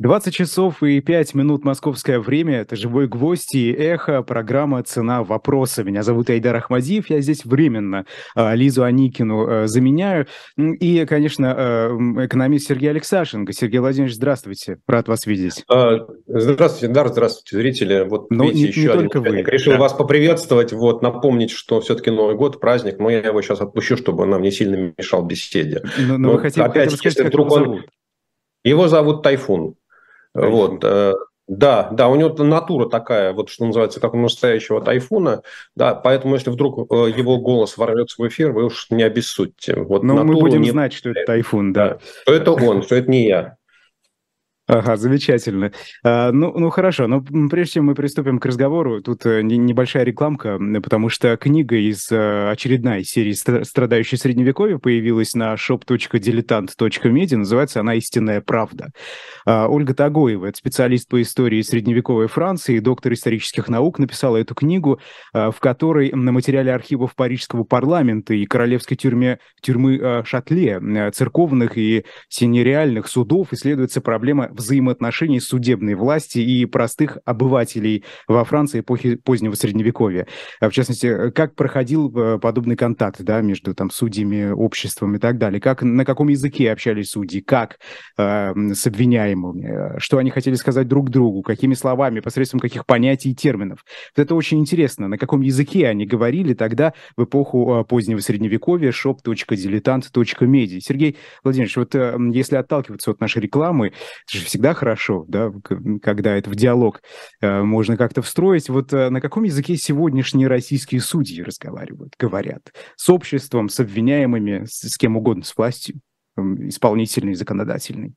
20 часов и 5 минут московское время. Это «Живой гвоздь» и «Эхо», программа «Цена вопроса». Меня зовут Айдар Ахмадиев, я здесь временно а, Лизу Аникину а, заменяю. И, конечно, а, экономист Сергей Алексашенко. Сергей Владимирович, здравствуйте, рад вас видеть. Здравствуйте, Айдар, здравствуйте, зрители. Вот Но видите, не, еще не один только вы. Решил да. вас поприветствовать, вот, напомнить, что все-таки Новый год, праздник, но я его сейчас отпущу, чтобы нам не сильно мешал беседе. Но, но, но вы хотите, опять, если вдруг он... Его зовут Тайфун. Вот, э, да, да, у него натура такая, вот что называется, как у настоящего тайфуна, да, поэтому если вдруг э, его голос ворвется в эфир, вы уж не обессудьте. Вот Но мы будем не... знать, что это тайфун, да. Что это он, что это не я. Ага, замечательно. А, ну, ну хорошо, но прежде чем мы приступим к разговору, тут э, небольшая рекламка, потому что книга из э, очередной серии «Страдающий средневековье» появилась на shop.diletant.media, называется она «Истинная правда». А, Ольга Тагоева, это специалист по истории средневековой Франции, доктор исторических наук, написала эту книгу, а, в которой на материале архивов Парижского парламента и королевской тюрьме, тюрьмы а, Шатле, церковных и синереальных судов исследуется проблема взаимоотношений судебной власти и простых обывателей во Франции эпохи позднего Средневековья. А, в частности, как проходил э, подобный контакт да, между там, судьями, обществом и так далее? Как, на каком языке общались судьи? Как э, с обвиняемыми? Что они хотели сказать друг другу? Какими словами? Посредством каких понятий и терминов? Вот это очень интересно. На каком языке они говорили тогда в эпоху э, позднего Средневековья shop.diletant.media? Сергей Владимирович, вот э, если отталкиваться от нашей рекламы, всегда хорошо, да, когда это в диалог э, можно как-то встроить. Вот э, на каком языке сегодняшние российские судьи разговаривают, говорят? С обществом, с обвиняемыми, с, с кем угодно, с властью, исполнительной, законодательной?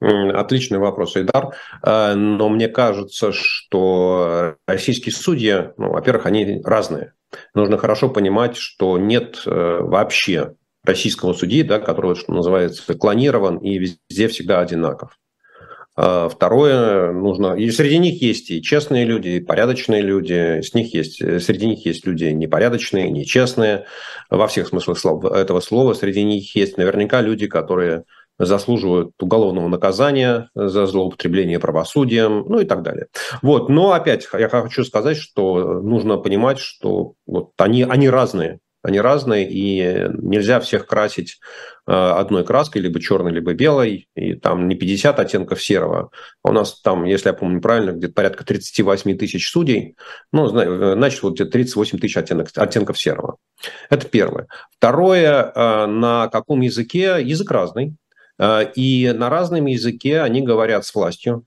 Отличный вопрос, Айдар. Э, но мне кажется, что российские судьи, ну, во-первых, они разные. Нужно хорошо понимать, что нет вообще российского судьи, да, который, что называется, клонирован и везде всегда одинаков. А второе, нужно... И среди них есть и честные люди, и порядочные люди. С них есть... Среди них есть люди непорядочные, нечестные. Во всех смыслах этого слова. Среди них есть наверняка люди, которые заслуживают уголовного наказания за злоупотребление правосудием, ну и так далее. Вот. Но опять я хочу сказать, что нужно понимать, что вот они, они разные. Они разные, и нельзя всех красить э, одной краской, либо черной, либо белой, и там не 50 оттенков серого. А у нас там, если я помню правильно, где-то порядка 38 тысяч судей, ну, э, значит, вот где-то 38 тысяч оттенок, оттенков серого. Это первое. Второе, э, на каком языке? Язык разный. И на разном языке они говорят с властью.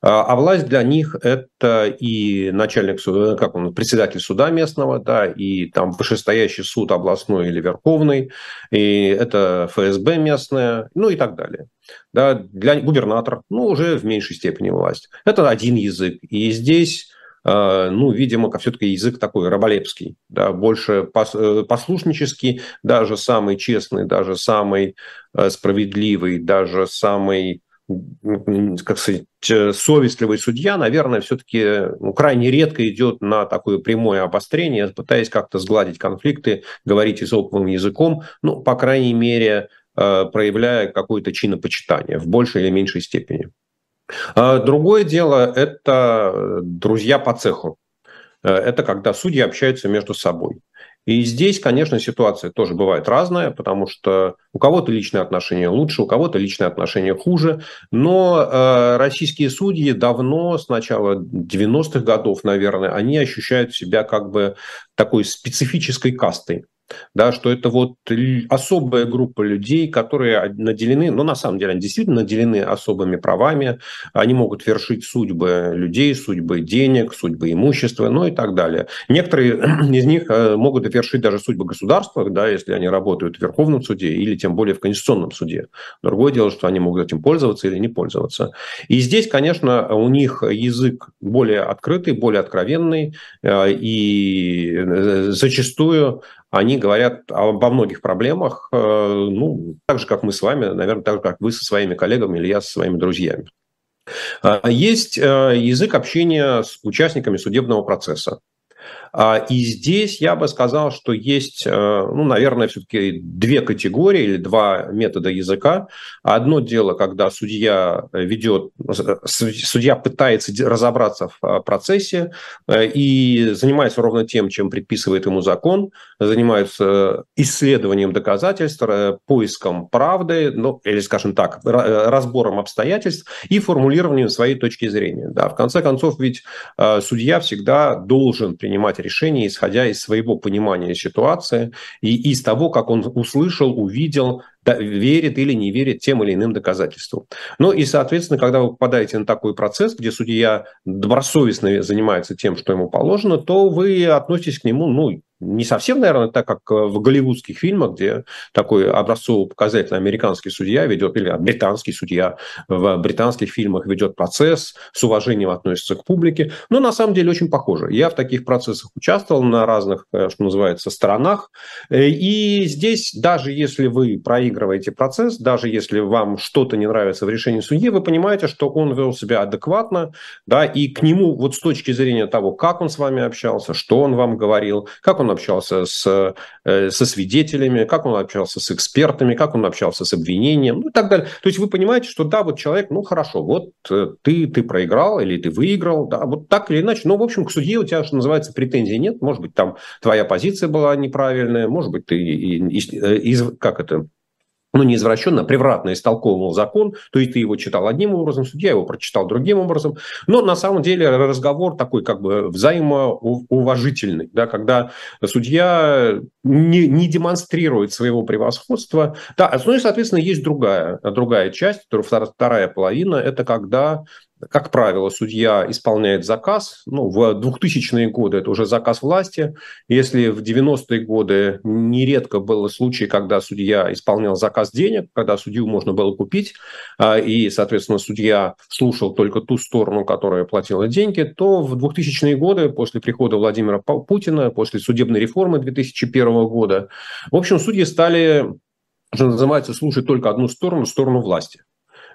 А, а власть для них – это и начальник суда, как он, председатель суда местного, да, и там вышестоящий суд областной или верховный, и это ФСБ местная, ну и так далее. Да, для губернатора, ну, уже в меньшей степени власть. Это один язык. И здесь а, ну, видимо, все-таки язык такой раболепский, да, больше э, послушнический, даже самый честный, даже самый э, справедливый, даже самый как сказать, совестливый судья, наверное, все-таки ну, крайне редко идет на такое прямое обострение, пытаясь как-то сгладить конфликты, говорить изоповым языком, ну, по крайней мере, э, проявляя какое-то чинопочитание в большей или меньшей степени. А другое дело – это друзья по цеху. Э, это когда судьи общаются между собой. И здесь, конечно, ситуация тоже бывает разная, потому что у кого-то личные отношения лучше, у кого-то личные отношения хуже. Но э, российские судьи давно, с начала 90-х годов, наверное, они ощущают себя как бы такой специфической кастой да, что это вот особая группа людей, которые наделены, ну, на самом деле, они действительно наделены особыми правами, они могут вершить судьбы людей, судьбы денег, судьбы имущества, ну и так далее. Некоторые из них э, могут вершить даже судьбы государства, да, если они работают в Верховном суде или тем более в Конституционном суде. Другое дело, что они могут этим пользоваться или не пользоваться. И здесь, конечно, у них язык более открытый, более откровенный, э, и э, зачастую они говорят обо многих проблемах, э, ну, так же, как мы с вами, наверное, так же, как вы со своими коллегами или я со своими друзьями. А, есть э, язык общения с участниками судебного процесса. А, и здесь я бы сказал, что есть, ну, наверное, все-таки две категории или два метода языка. Одно дело, когда судья ведет, судья пытается разобраться в процессе и занимается ровно тем, чем предписывает ему закон, занимается исследованием доказательств, поиском правды, ну, или, скажем так, разбором обстоятельств и формулированием своей точки зрения. Да, в конце концов, ведь э, судья всегда должен принимать решения, исходя из своего понимания ситуации и из того, как он услышал, увидел, верит или не верит тем или иным доказательствам. Ну и, соответственно, когда вы попадаете на такой процесс, где судья добросовестно занимается тем, что ему положено, то вы относитесь к нему, ну, не совсем, наверное, так, как в голливудских фильмах, где такой образцово-показательный американский судья ведет, или британский судья в британских фильмах ведет процесс, с уважением относится к публике. Но на самом деле очень похоже. Я в таких процессах участвовал на разных, э, что называется, сторонах. Э, и здесь, даже если вы проигрываете проигрываете процесс, даже если вам что-то не нравится в решении судьи, вы понимаете, что он вел себя адекватно, да, и к нему вот с точки зрения того, как он с вами общался, что он вам говорил, как он общался с, э, со свидетелями, как он общался с экспертами, как он общался с обвинением, ну и так далее. То есть вы понимаете, что да, вот человек, ну хорошо, вот э, ты, ты проиграл или ты выиграл, да, вот так или иначе. Но, в общем, к судье у тебя, что называется, претензий нет. Может быть, там твоя позиция была неправильная, может быть, ты из, из, как это, ну, не извращенно, а превратно истолковывал закон, то есть ты его читал одним образом, судья его прочитал другим образом, но на самом деле разговор такой как бы взаимоуважительный, да, когда судья не, не демонстрирует своего превосходства. Да, ну и, соответственно, есть другая, другая часть, вторая половина, это когда как правило, судья исполняет заказ. Ну, в 2000-е годы это уже заказ власти. Если в 90-е годы нередко был случай, когда судья исполнял заказ денег, когда судью можно было купить, а, и, соответственно, судья слушал только ту сторону, которая платила деньги, то в 2000-е годы, после прихода Владимира Путина, после судебной реформы 2001 года, в общем, судьи стали, что называется, слушать только одну сторону, сторону власти.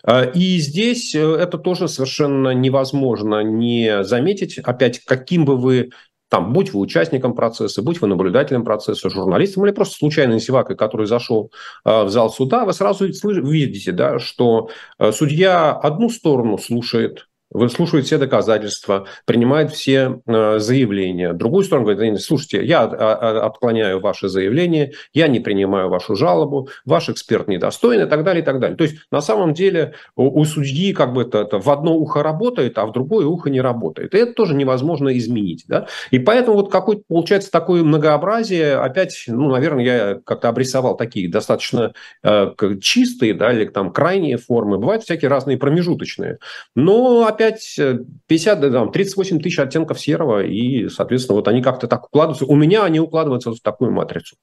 А, и здесь э, это тоже совершенно невозможно не заметить. Опять, каким бы вы там, будь вы участником процесса, будь вы наблюдателем процесса, журналистом или просто случайным севакой, который зашел э, в зал суда, вы сразу видите, да, что э, судья одну сторону слушает, выслушивает все доказательства, принимает все э, заявления. Другую сторону говорит, слушайте, я а, а, отклоняю ваше заявление, я не принимаю вашу жалобу, ваш эксперт недостоин и так далее, и так далее. То есть, на самом деле, у, судьи как бы это, это в одно ухо работает, а в другое ухо не работает. И это тоже невозможно изменить. Да? И поэтому вот какой получается такое многообразие, опять, ну, наверное, я как-то обрисовал такие достаточно э, чистые, да, или там крайние формы. Бывают всякие разные промежуточные. Но, опять опять 50, э, там, 38 тысяч оттенков серого, и, соответственно, вот они как-то так укладываются. У меня они укладываются в такую матрицу.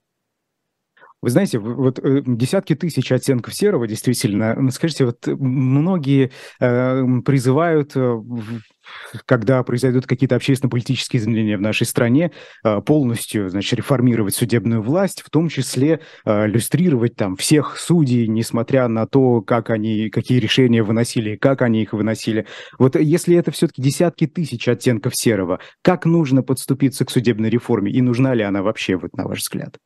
Вы знаете, вот э, десятки тысяч оттенков серого, действительно, скажите, вот многие э, призывают э, когда произойдут какие-то общественно-политические изменения в нашей стране, э, полностью, значит, реформировать судебную власть, в том числе э, иллюстрировать там всех судей, несмотря на то, как они, какие решения выносили, как они их выносили. Вот если это все-таки десятки тысяч оттенков серого, как нужно подступиться к судебной реформе и нужна ли она вообще, вот на ваш взгляд?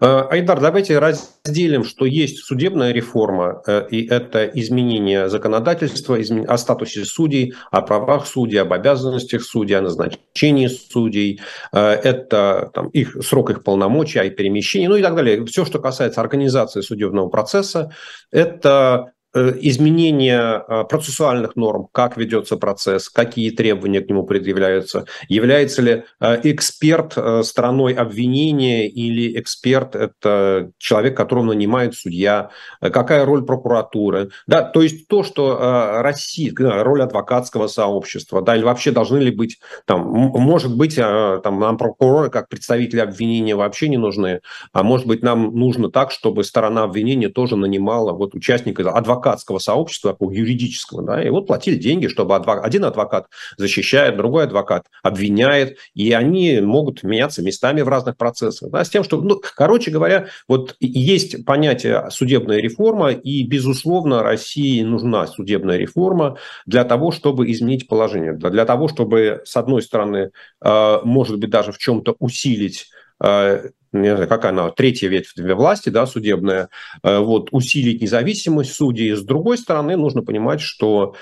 Э, Айдар, давайте разделим, что есть судебная реформа, э, и это изменение законодательства о статусе судей, о правах судей, об обязанностях судей, о назначении судей, э, это там, их, срок их полномочий, о перемещении, ну и так далее. Все, что касается организации судебного процесса, это изменение э, процессуальных норм, как ведется процесс, какие требования к нему предъявляются, является ли э, эксперт стороной обвинения или эксперт – это человек, которого нанимает судья, какая роль прокуратуры. Да, то есть то, что Россия, роль адвокатского сообщества, да, или вообще должны ли быть, там, может быть, там, нам прокуроры как представители обвинения вообще не нужны, а может быть, нам нужно так, чтобы сторона обвинения тоже нанимала вот участника, адвоката адвокатского сообщества, такого юридического, да, и вот платили деньги, чтобы адвокат, один адвокат защищает, другой адвокат обвиняет, и они могут меняться местами в разных процессах, да, с тем, что, ну, короче говоря, вот есть понятие судебная реформа, и, безусловно, России нужна судебная реформа для того, чтобы изменить положение, для того, чтобы, с одной стороны, э, может быть, даже в чем-то усилить э, не знаю, какая она, третья ветвь власти, да, судебная, э, вот, усилить независимость судей. С другой стороны, нужно понимать, что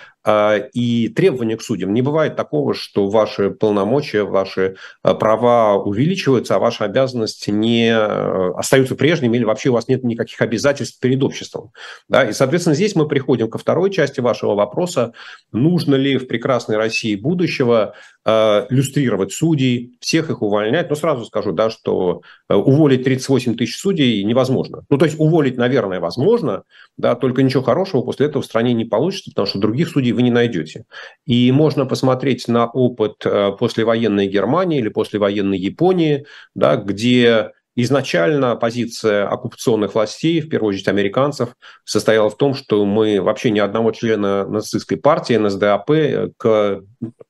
и требования к судьям. Не бывает такого, что ваши полномочия, ваши а, права увеличиваются, а ваши обязанности не э, остаются прежними или вообще у вас нет никаких обязательств перед обществом. Да? И, соответственно, здесь мы приходим ко второй части вашего вопроса. Нужно ли в прекрасной России будущего э, люстрировать судей, всех их увольнять? Но сразу скажу, да, что э, уволить 38 тысяч судей невозможно. Ну, то есть уволить, наверное, возможно, да, только ничего хорошего после этого в стране не получится, потому что других судей вы не найдете. И можно посмотреть на опыт э, послевоенной Германии или послевоенной Японии, да, где Изначально позиция оккупационных властей, в первую очередь американцев, состояла в том, что мы вообще ни одного члена нацистской партии, НСДАП, к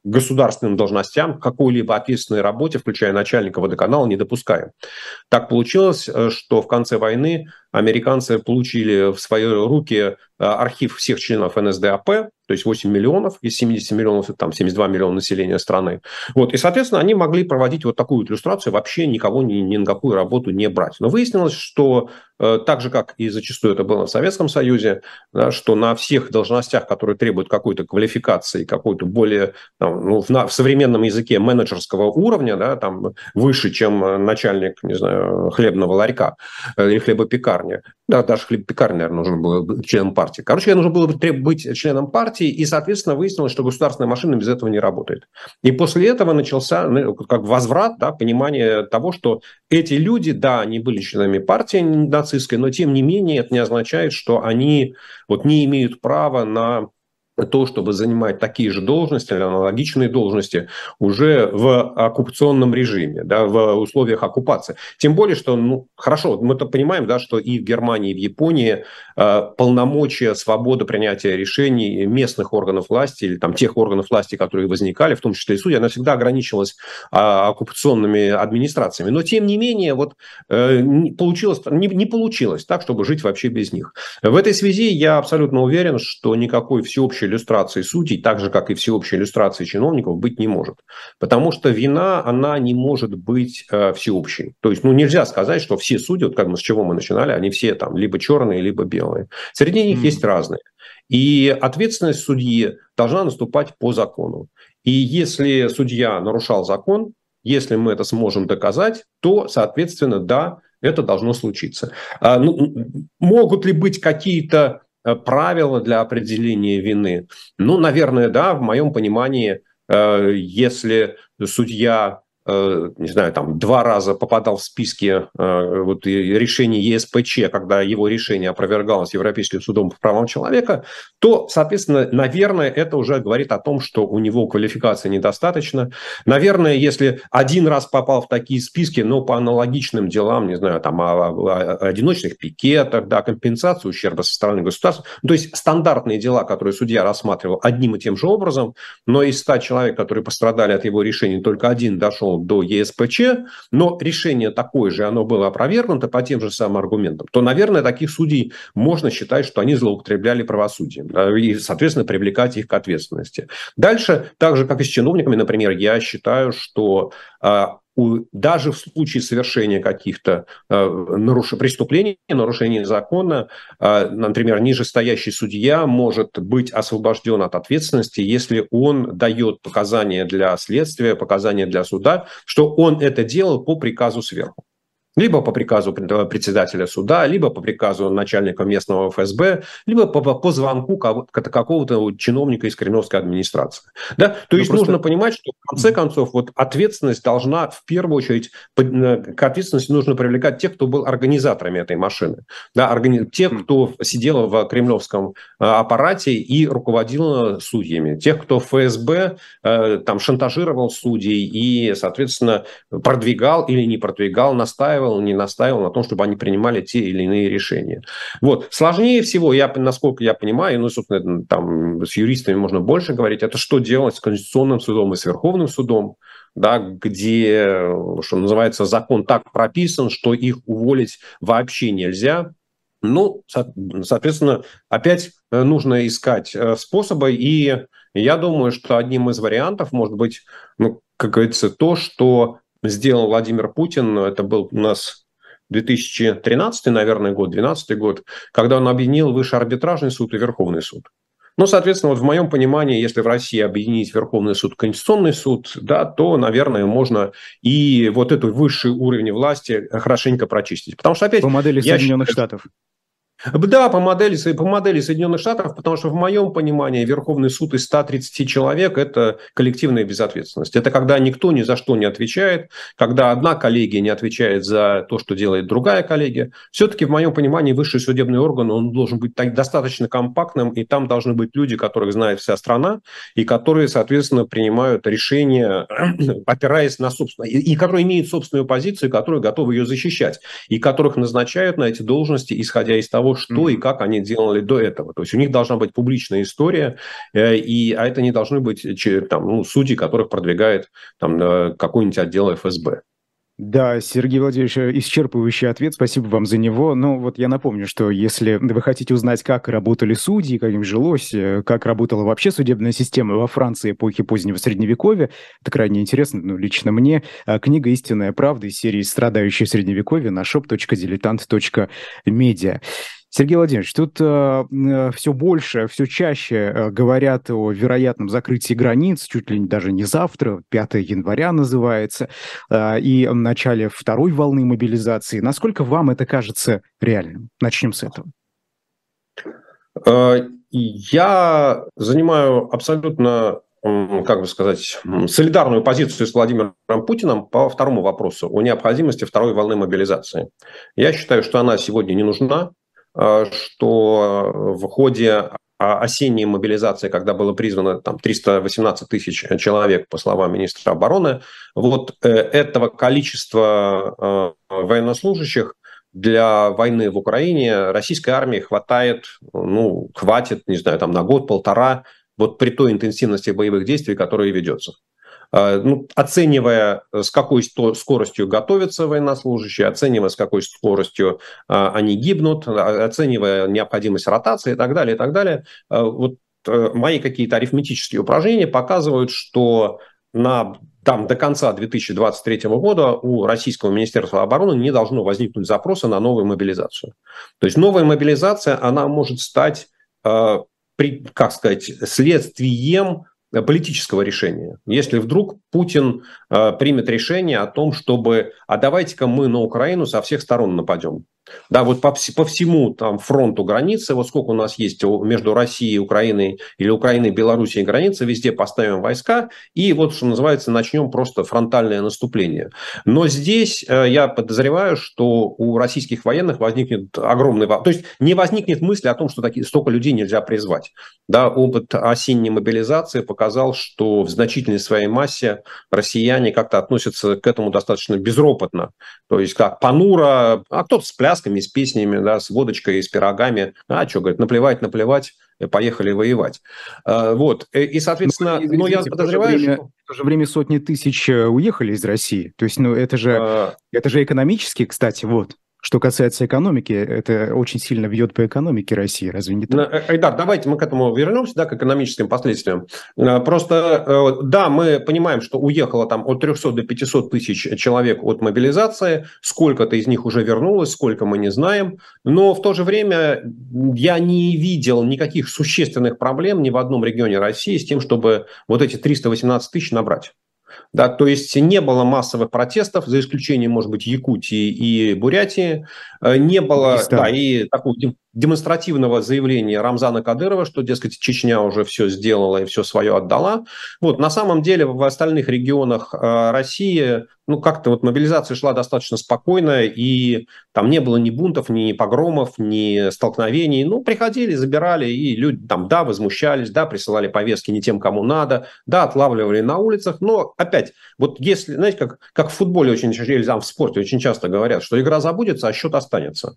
государственным должностям, какой-либо ответственной работе, включая начальника водоканала, не допускаем. Так получилось, э, что в конце войны американцы получили в свои руки э, архив всех членов НСДАП, то есть 8 миллионов, из 70 миллионов, там 72 миллиона населения страны. Вот, и, соответственно, они могли проводить вот такую иллюстрацию, вообще никого ни, ни на какую работу не брать. Но выяснилось, что так же, как и зачастую это было в Советском Союзе, да, что на всех должностях, которые требуют какой-то квалификации, какой-то более, там, ну, в, в современном языке менеджерского уровня, да, там, выше, чем начальник, не знаю, хлебного ларька э, или хлебопекарни, да, даже хлебопекарни, наверное, нужно было быть членом партии. Короче, нужно было быть членом партии, и, соответственно, выяснилось, что государственная машина без этого не работает. И после этого начался ну, как возврат, да, понимание того, что эти люди, да, они были членами партии, нацистской, но тем не менее это не означает, что они вот не имеют права на то, чтобы занимать такие же должности или аналогичные должности уже в оккупационном режиме, да, в условиях оккупации. Тем более, что, ну, хорошо, мы-то понимаем, да, что и в Германии, и в Японии э, полномочия, свобода принятия решений местных органов власти или там тех органов власти, которые возникали, в том числе и судьи, она всегда ограничивалась э, оккупационными администрациями. Но, тем не менее, вот э, получилось, не, не получилось так, чтобы жить вообще без них. В этой связи я абсолютно уверен, что никакой всеобщей иллюстрации судей, так же, как и всеобщей иллюстрации чиновников, быть не может. Потому что вина, она не может быть э, всеобщей. То есть, ну, нельзя сказать, что все судьи, вот как мы с чего мы начинали, они все там либо черные, либо белые. Среди них mm. есть разные. И ответственность судьи должна наступать по закону. И если судья нарушал закон, если мы это сможем доказать, то, соответственно, да, это должно случиться. А, ну, могут ли быть какие-то правила для определения вины? Ну, наверное, да, в моем понимании, э, если судья Э, не знаю, там два раза попадал в списки э, вот, решений ЕСПЧ, когда его решение опровергалось Европейским судом по правам человека, то, соответственно, наверное, это уже говорит о том, что у него квалификации недостаточно. Наверное, если один раз попал в такие списки, но по аналогичным делам, не знаю, там о, о, о одиночных пикетах, да, компенсацию ущерба со стороны государства, то есть стандартные дела, которые судья рассматривал одним и тем же образом, но из 100 человек, которые пострадали от его решения, только один дошел до ЕСПЧ, но решение такое же, оно было опровергнуто по тем же самым аргументам, то, наверное, таких судей можно считать, что они злоупотребляли правосудием и, соответственно, привлекать их к ответственности. Дальше, так же, как и с чиновниками, например, я считаю, что а, даже в случае совершения каких-то э, наруш... преступлений, нарушений закона, э, например, нижестоящий судья может быть освобожден от ответственности, если он дает показания для следствия, показания для суда, что он это делал по приказу сверху либо по приказу председателя суда, либо по приказу начальника местного ФСБ, либо по, по звонку какого-то чиновника из кремлевской администрации. Да? То ну, есть просто... нужно понимать, что в конце концов вот ответственность должна в первую очередь, к ответственности нужно привлекать тех, кто был организаторами этой машины. Да? Органи... Тех, кто сидел в кремлевском э, аппарате и руководил судьями. Тех, кто ФСБ э, там, шантажировал судей и, соответственно, продвигал или не продвигал, настаивал устраивал, не настаивал на том, чтобы они принимали те или иные решения. Вот. Сложнее всего, я, насколько я понимаю, ну, собственно, там с юристами можно больше говорить, это что делать с Конституционным судом и с Верховным судом, да, где, что называется, закон так прописан, что их уволить вообще нельзя. Ну, соответственно, опять э, нужно искать э, способы, и я думаю, что одним из вариантов может быть, ну, как говорится, то, что сделал Владимир Путин, это был у нас 2013, наверное, год, 2012 год, когда он объединил Высший арбитражный суд и Верховный суд. Ну, соответственно, вот в моем понимании, если в России объединить Верховный суд, Конституционный суд, да, то, наверное, можно и вот этот высший уровень власти хорошенько прочистить. Потому что опять... По модели Соединенных считаю, Штатов. Да, по модели, по модели Соединенных Штатов, потому что в моем понимании Верховный суд из 130 человек – это коллективная безответственность. Это когда никто ни за что не отвечает, когда одна коллегия не отвечает за то, что делает другая коллегия. Все-таки в моем понимании высший судебный орган, он должен быть достаточно компактным, и там должны быть люди, которых знает вся страна, и которые, соответственно, принимают решения, опираясь на собственное, и, и которые имеют собственную позицию, которые готовы ее защищать, и которых назначают на эти должности, исходя из того, того, что mm-hmm. и как они делали до этого. То есть у них должна быть публичная история, э, и, а это не должны быть там, ну, судьи, которых продвигает там, э, какой-нибудь отдел ФСБ. Да, Сергей Владимирович, исчерпывающий ответ, спасибо вам за него. Но вот я напомню, что если вы хотите узнать, как работали судьи, как им жилось, э, как работала вообще судебная система во Франции эпохи позднего Средневековья, это крайне интересно, ну, лично мне. А книга «Истинная правда» из серии «Страдающие Средневековье» на shop.diletant.media. Сергей Владимирович, тут э, э все больше, все чаще э, говорят о вероятном закрытии границ, чуть ли даже не завтра, 5 января называется, э, и в начале второй волны мобилизации. Насколько вам это кажется реальным? Начнем с этого. Э, я занимаю абсолютно как бы сказать, солидарную позицию с Владимиром Путиным по второму вопросу о необходимости второй волны мобилизации. Я считаю, что она сегодня не нужна. Э, что в ходе осенней мобилизации, когда было призвано там, 318 тысяч человек, по словам министра обороны, вот э, этого количества э, военнослужащих для войны в Украине российской армии хватает, ну, хватит, не знаю, там на год-полтора, вот при той интенсивности боевых действий, которые ведется. А, ну, оценивая, э, с какой скоростью готовятся военнослужащие, оценивая, с какой скоростью а, они гибнут, а, оценивая необходимость ротации и так далее, и так далее. Вот э, мои какие-то арифметические упражнения показывают, что на там до конца 2023 года у Российского Министерства обороны не должно возникнуть запроса на новую мобилизацию. То есть новая мобилизация, она может стать, при, как сказать, следствием Э, политического решения. Если вдруг Путин э, примет решение о том, чтобы, а давайте-ка мы на Украину со всех сторон нападем. Да, вот по, по всему там фронту границы, вот сколько у нас есть между Россией Украиной или Украиной Белоруссией границы, везде поставим войска и вот, что называется, начнем просто фронтальное наступление. Но здесь э, я подозреваю, что у российских военных возникнет огромный... То есть не возникнет мысли о том, что такие, столько людей нельзя призвать. Да, опыт осенней мобилизации показал, что в значительной своей массе россияне как-то относятся к этому достаточно безропотно. То есть как понуро, а кто-то с плясками, с песнями, да, с водочкой, с пирогами. А что, говорит, наплевать, наплевать, поехали воевать. А, вот. Э, и, соответственно, ну, ну я подозреваю, время, что... В то же время сотни тысяч э, уехали из России. То есть, ну, это же, а... это же экономически, кстати, вот. Что касается экономики, это очень сильно бьет по экономике России, разве не так? Э, Айдар, давайте мы к этому вернемся, да, к экономическим последствиям. Э, просто, э, да, мы понимаем, что уехало там от 300 до 500 тысяч человек от мобилизации, сколько-то из них уже вернулось, сколько мы не знаем, но в то же время я не видел никаких существенных проблем ни в одном регионе России с тем, чтобы вот эти 318 тысяч набрать. Да, то есть не было массовых протестов, за исключением, может быть, Якутии и Бурятии. Э, не было, Дагестан. да, и такого демонстративного заявления Рамзана Кадырова, что, дескать, Чечня уже все сделала и все свое отдала. Вот, на самом деле в остальных регионах э, России ну, как-то вот мобилизация шла достаточно спокойно, и там не было ни бунтов, ни погромов, ни столкновений. Ну, приходили, забирали, и люди там, да, возмущались, да, присылали повестки не тем, кому надо, да, отлавливали на улицах. Но, опять, вот если, знаете, как, как в футболе очень, или там в спорте очень часто говорят, что игра забудется, а счет останется.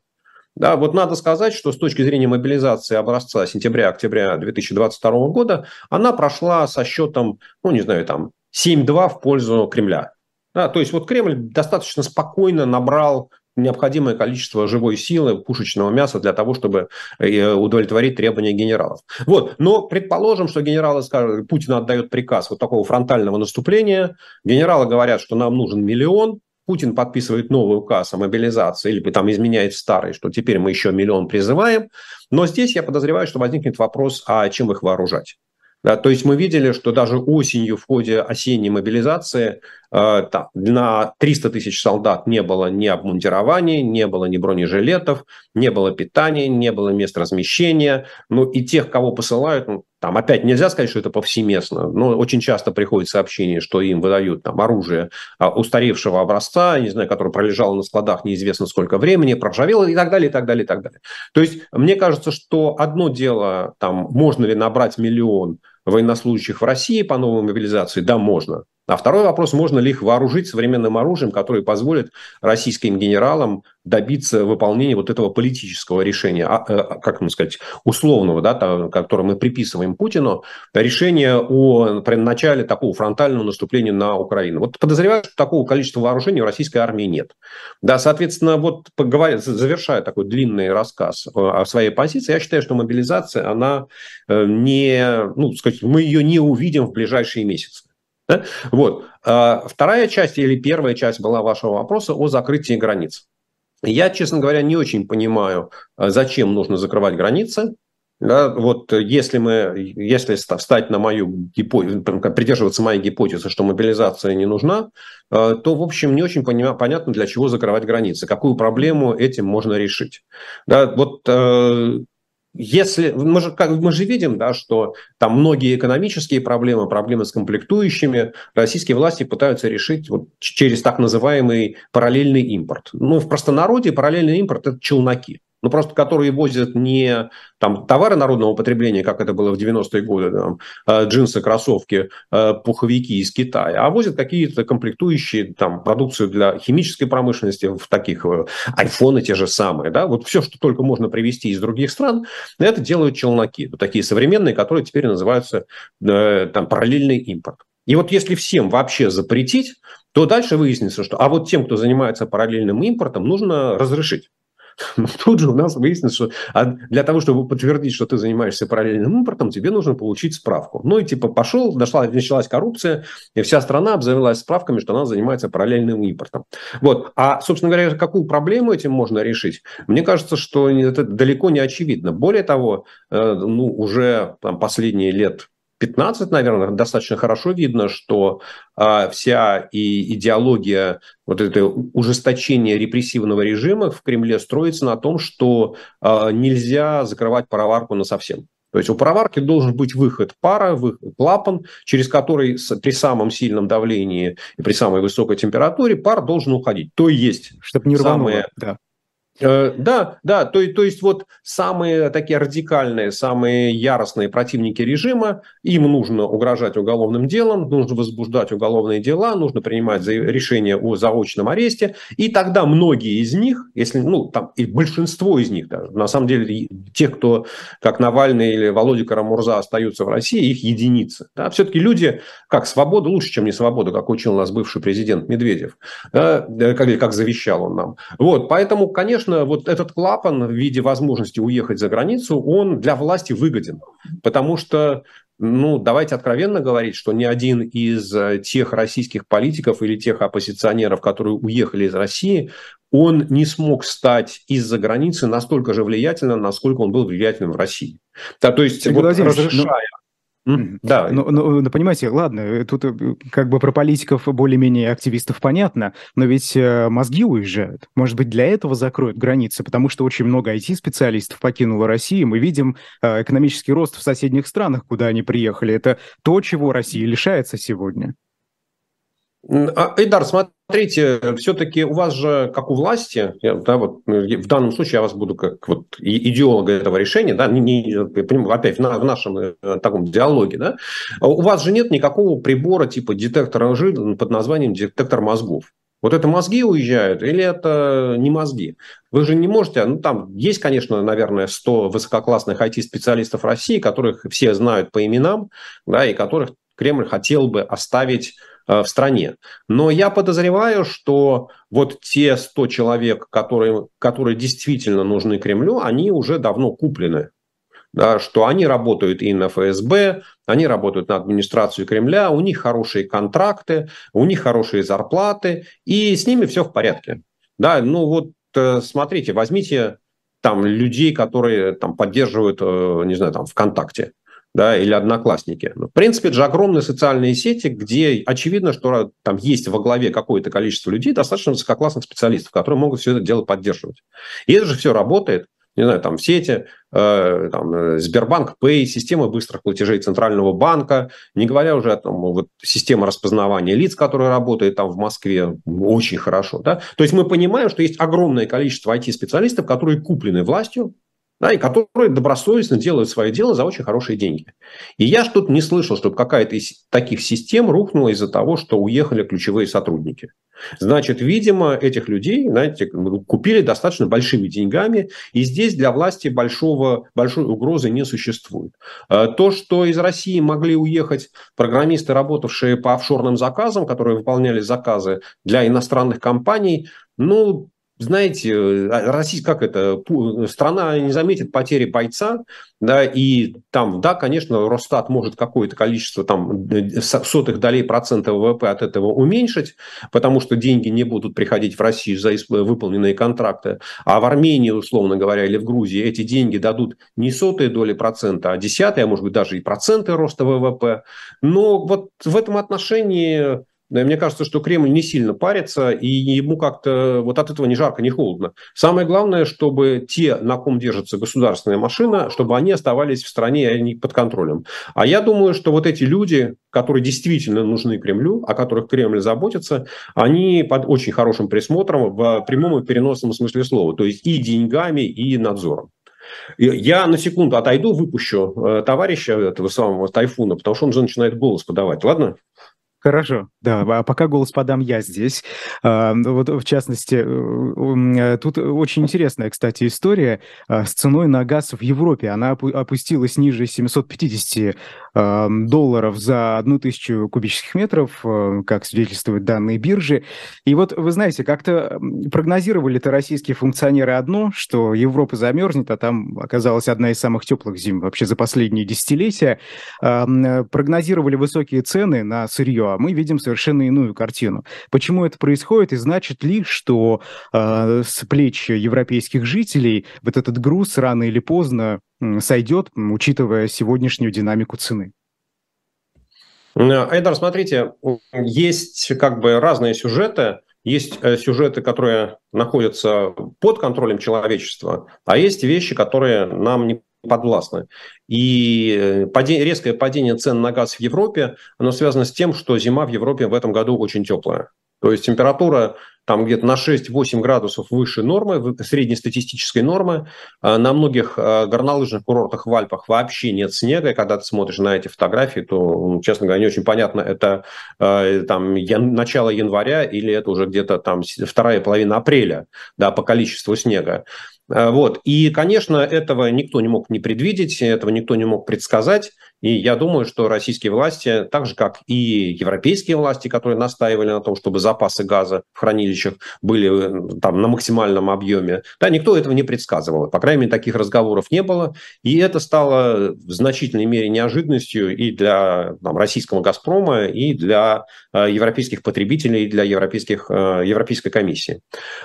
Да, вот надо сказать, что с точки зрения мобилизации образца сентября-октября 2022 года, она прошла со счетом, ну, не знаю, там, 7-2 в пользу Кремля. Да, то есть вот Кремль достаточно спокойно набрал необходимое количество живой силы, пушечного мяса для того, чтобы э, удовлетворить требования генералов. Вот. Но предположим, что генералы скажут, Путин отдает приказ вот такого фронтального наступления, генералы говорят, что нам нужен миллион, Путин подписывает новый указ о мобилизации или там изменяет старый, что теперь мы еще миллион призываем. Но здесь я подозреваю, что возникнет вопрос, а чем их вооружать? Да, то есть мы видели, что даже осенью в ходе осенней мобилизации там, на 300 тысяч солдат не было ни обмундирования, не было ни бронежилетов, не было питания, не было мест размещения. Ну и тех, кого посылают, ну, там опять нельзя сказать, что это повсеместно, но очень часто приходит сообщение, что им выдают там оружие а, устаревшего образца, не знаю, которое пролежало на складах неизвестно сколько времени, проржавело и так далее, и так далее, и так далее. То есть мне кажется, что одно дело, там, можно ли набрать миллион военнослужащих в России по новой мобилизации? Да, можно. А второй вопрос, можно ли их вооружить современным оружием, которое позволит российским генералам добиться выполнения вот этого политического решения, а, э, как ему сказать, условного, да, которое мы приписываем Путину, решение о начале такого фронтального наступления на Украину. Вот подозреваю, что такого количества вооружений у российской армии нет. Да, соответственно, вот завершая такой длинный рассказ о своей позиции, я считаю, что мобилизация, она э, не, ну, сказать, мы ее не увидим в ближайшие месяцы. Да? Вот. А вторая часть или первая часть была вашего вопроса о закрытии границ. Я, честно говоря, не очень понимаю, а зачем нужно закрывать границы. Да, вот если мы, если встать на мою гипотезу, придерживаться моей гипотезы, что мобилизация не нужна, а, то, в общем, не очень понимаю, понятно, для чего закрывать границы, какую проблему этим можно решить. Да, вот э, если мы же, как, мы же видим, да, что там многие экономические проблемы, проблемы с комплектующими российские власти пытаются решить вот через так называемый параллельный импорт. Ну, в простонародье параллельный импорт – это челноки ну, просто которые возят не там, товары народного потребления, как это было в 90-е годы, там, э, джинсы, кроссовки, э, пуховики из Китая, а возят какие-то комплектующие, там, продукцию для химической промышленности, в таких э, айфоны те же самые, да, вот все, что только можно привезти из других стран, это делают челноки, вот такие современные, которые теперь называются там, параллельный импорт. И вот если всем вообще запретить, то дальше выяснится, что а вот тем, кто занимается параллельным импортом, нужно разрешить. Тут же у нас выяснилось, что для того, чтобы подтвердить, что ты занимаешься параллельным импортом, тебе нужно получить справку. Ну и типа пошел, дошла, началась коррупция, и вся страна обзавелась справками, что она занимается параллельным импортом. Вот. А, собственно говоря, какую проблему этим можно решить? Мне кажется, что это далеко не очевидно. Более того, э, ну, уже там, последние лет 15, наверное, достаточно хорошо видно, что а, вся и идеология вот это ужесточения репрессивного режима в Кремле строится на том, что а, нельзя закрывать пароварку на совсем. То есть у пароварки должен быть выход пара, выход, клапан, через который при самом сильном давлении и при самой высокой температуре пар должен уходить. То есть, чтобы не рвануло, самые, да. Э, да, да, то, то есть вот самые такие радикальные, самые яростные противники режима, им нужно угрожать уголовным делом, нужно возбуждать уголовные дела, нужно принимать решение о заочном аресте, и тогда многие из них, если, ну, там, и большинство из них даже, на самом деле, тех, кто, как Навальный или Володя Карамурза остаются в России, их единицы. Да? Все-таки люди, как свобода, лучше, чем не свобода, как учил нас бывший президент Медведев, да? как, как завещал он нам. Вот, поэтому, конечно, конечно, вот этот клапан в виде возможности уехать за границу, он для власти выгоден. Потому что ну, давайте откровенно говорить, что ни один из э, тех российских политиков или тех оппозиционеров, которые уехали из России, он не смог стать из-за границы настолько же влиятельным, насколько он был влиятельным в России. Да, то есть, вот, разрешая... Да. Но, но, но понимаете, ладно, э, тут э, как бы про политиков более-менее активистов понятно, но ведь э, мозги уезжают. Может быть, для этого закроют границы, потому что очень много IT-специалистов покинуло Россию. Мы видим экономический рост в соседних странах, куда они приехали. Это то, чего Россия лишается сегодня. А, Эйдар, смотрите, все-таки у вас же, как у власти, да, вот, ну, в данном случае я вас буду как вот идеолога этого решения, да, не, не, опять в, на, в нашем э, таком диалоге, да, а у вас же нет никакого прибора типа детектора лжи под названием детектор мозгов. Вот это мозги уезжают или это не мозги? Вы же не можете, ну там есть, конечно, наверное, 100 высококлассных IT-специалистов России, которых все знают по именам, да, и которых Кремль хотел бы оставить в стране. Но я подозреваю, что вот те 100 человек, которые, которые действительно нужны Кремлю, они уже давно куплены. Да, что они работают и на ФСБ, они работают на администрацию Кремля, у них хорошие контракты, у них хорошие зарплаты, и с ними все в порядке. Да, ну вот э, смотрите, возьмите там людей, которые там поддерживают, э, не знаю, там ВКонтакте да, или одноклассники. Ну, в принципе, это же огромные социальные сети, где очевидно, что там есть во главе какое-то количество людей, достаточно высококлассных специалистов, которые могут все это дело поддерживать. И это же все работает, не знаю, там в сети, э, там, Сбербанк Pay, система быстрых платежей Центрального банка, не говоря уже о том, вот, система распознавания лиц, которая работает там в Москве очень хорошо. Да? То есть мы понимаем, что есть огромное количество IT-специалистов, которые куплены властью, да, и которые добросовестно делают свое дело за очень хорошие деньги. И я что-то не слышал, чтобы какая-то из таких систем рухнула из-за того, что уехали ключевые сотрудники. Значит, видимо, этих людей знаете, купили достаточно большими деньгами, и здесь для власти большого, большой угрозы не существует. А то, что из России могли уехать программисты, работавшие по офшорным заказам, которые выполняли заказы для иностранных компаний, ну, знаете, а, Россия, как это, страна не заметит потери бойца, да, и там, да, конечно, Росстат может какое-то количество там сотых долей процента ВВП от этого уменьшить, потому что деньги не будут приходить в Россию за выполненные контракты, а в Армении, условно говоря, или в Грузии эти деньги дадут не сотые доли процента, а десятые, а может быть даже и проценты роста ВВП. Но вот в этом отношении мне кажется, что Кремль не сильно парится, и ему как-то вот от этого ни жарко, ни холодно. Самое главное, чтобы те, на ком держится государственная машина, чтобы они оставались в стране, а не под контролем. А я думаю, что вот эти люди, которые действительно нужны Кремлю, о которых Кремль заботится, они под очень хорошим присмотром в прямом и переносном смысле слова. То есть и деньгами, и надзором. Я на секунду отойду, выпущу э, товарища этого самого Тайфуна, потому что он же начинает голос подавать. Ладно? Хорошо, да, а пока голос подам я здесь. А, вот, в частности, э, тут очень интересная, кстати, история а, с ценой на газ в Европе. Она опустилась ниже 750 долларов за одну тысячу кубических метров, э, как свидетельствуют данные биржи. И вот, вы знаете, как-то прогнозировали-то российские функционеры одно, что Европа замерзнет, а там оказалась одна из самых теплых зим вообще за последние десятилетия. Прогнозировали высокие цены на сырье, а мы видим совершенно иную картину. Почему это происходит и значит ли, что э, с плеч европейских жителей вот этот груз рано или поздно сойдет, учитывая сегодняшнюю динамику цены? Айдар, смотрите, есть как бы разные сюжеты. Есть э, сюжеты, которые находятся под контролем человечества, а есть вещи, которые нам не подвластны. И э, падение, резкое падение цен на газ в Европе, оно связано с тем, что зима в Европе в этом году очень теплая. То есть температура там где-то на 6-8 градусов выше нормы, среднестатистической нормы. А на многих э, горнолыжных курортах в Альпах вообще нет снега. И когда ты смотришь на эти фотографии, то, честно говоря, не очень понятно, это э, там начало января или это уже где-то там вторая половина апреля да, по количеству снега. Э, вот. И, конечно, этого никто не мог не предвидеть, этого никто не мог предсказать. И я думаю, что российские власти, так же как и европейские власти, которые настаивали на том, чтобы запасы газа в хранилищах были э, там на максимальном объеме, да, никто этого не предсказывал. По крайней мере, таких разговоров не было. И это стало в значительной мере неожиданностью и для там, российского «Газпрома», и для э, европейских потребителей, и для европейских, э, Европейской комиссии.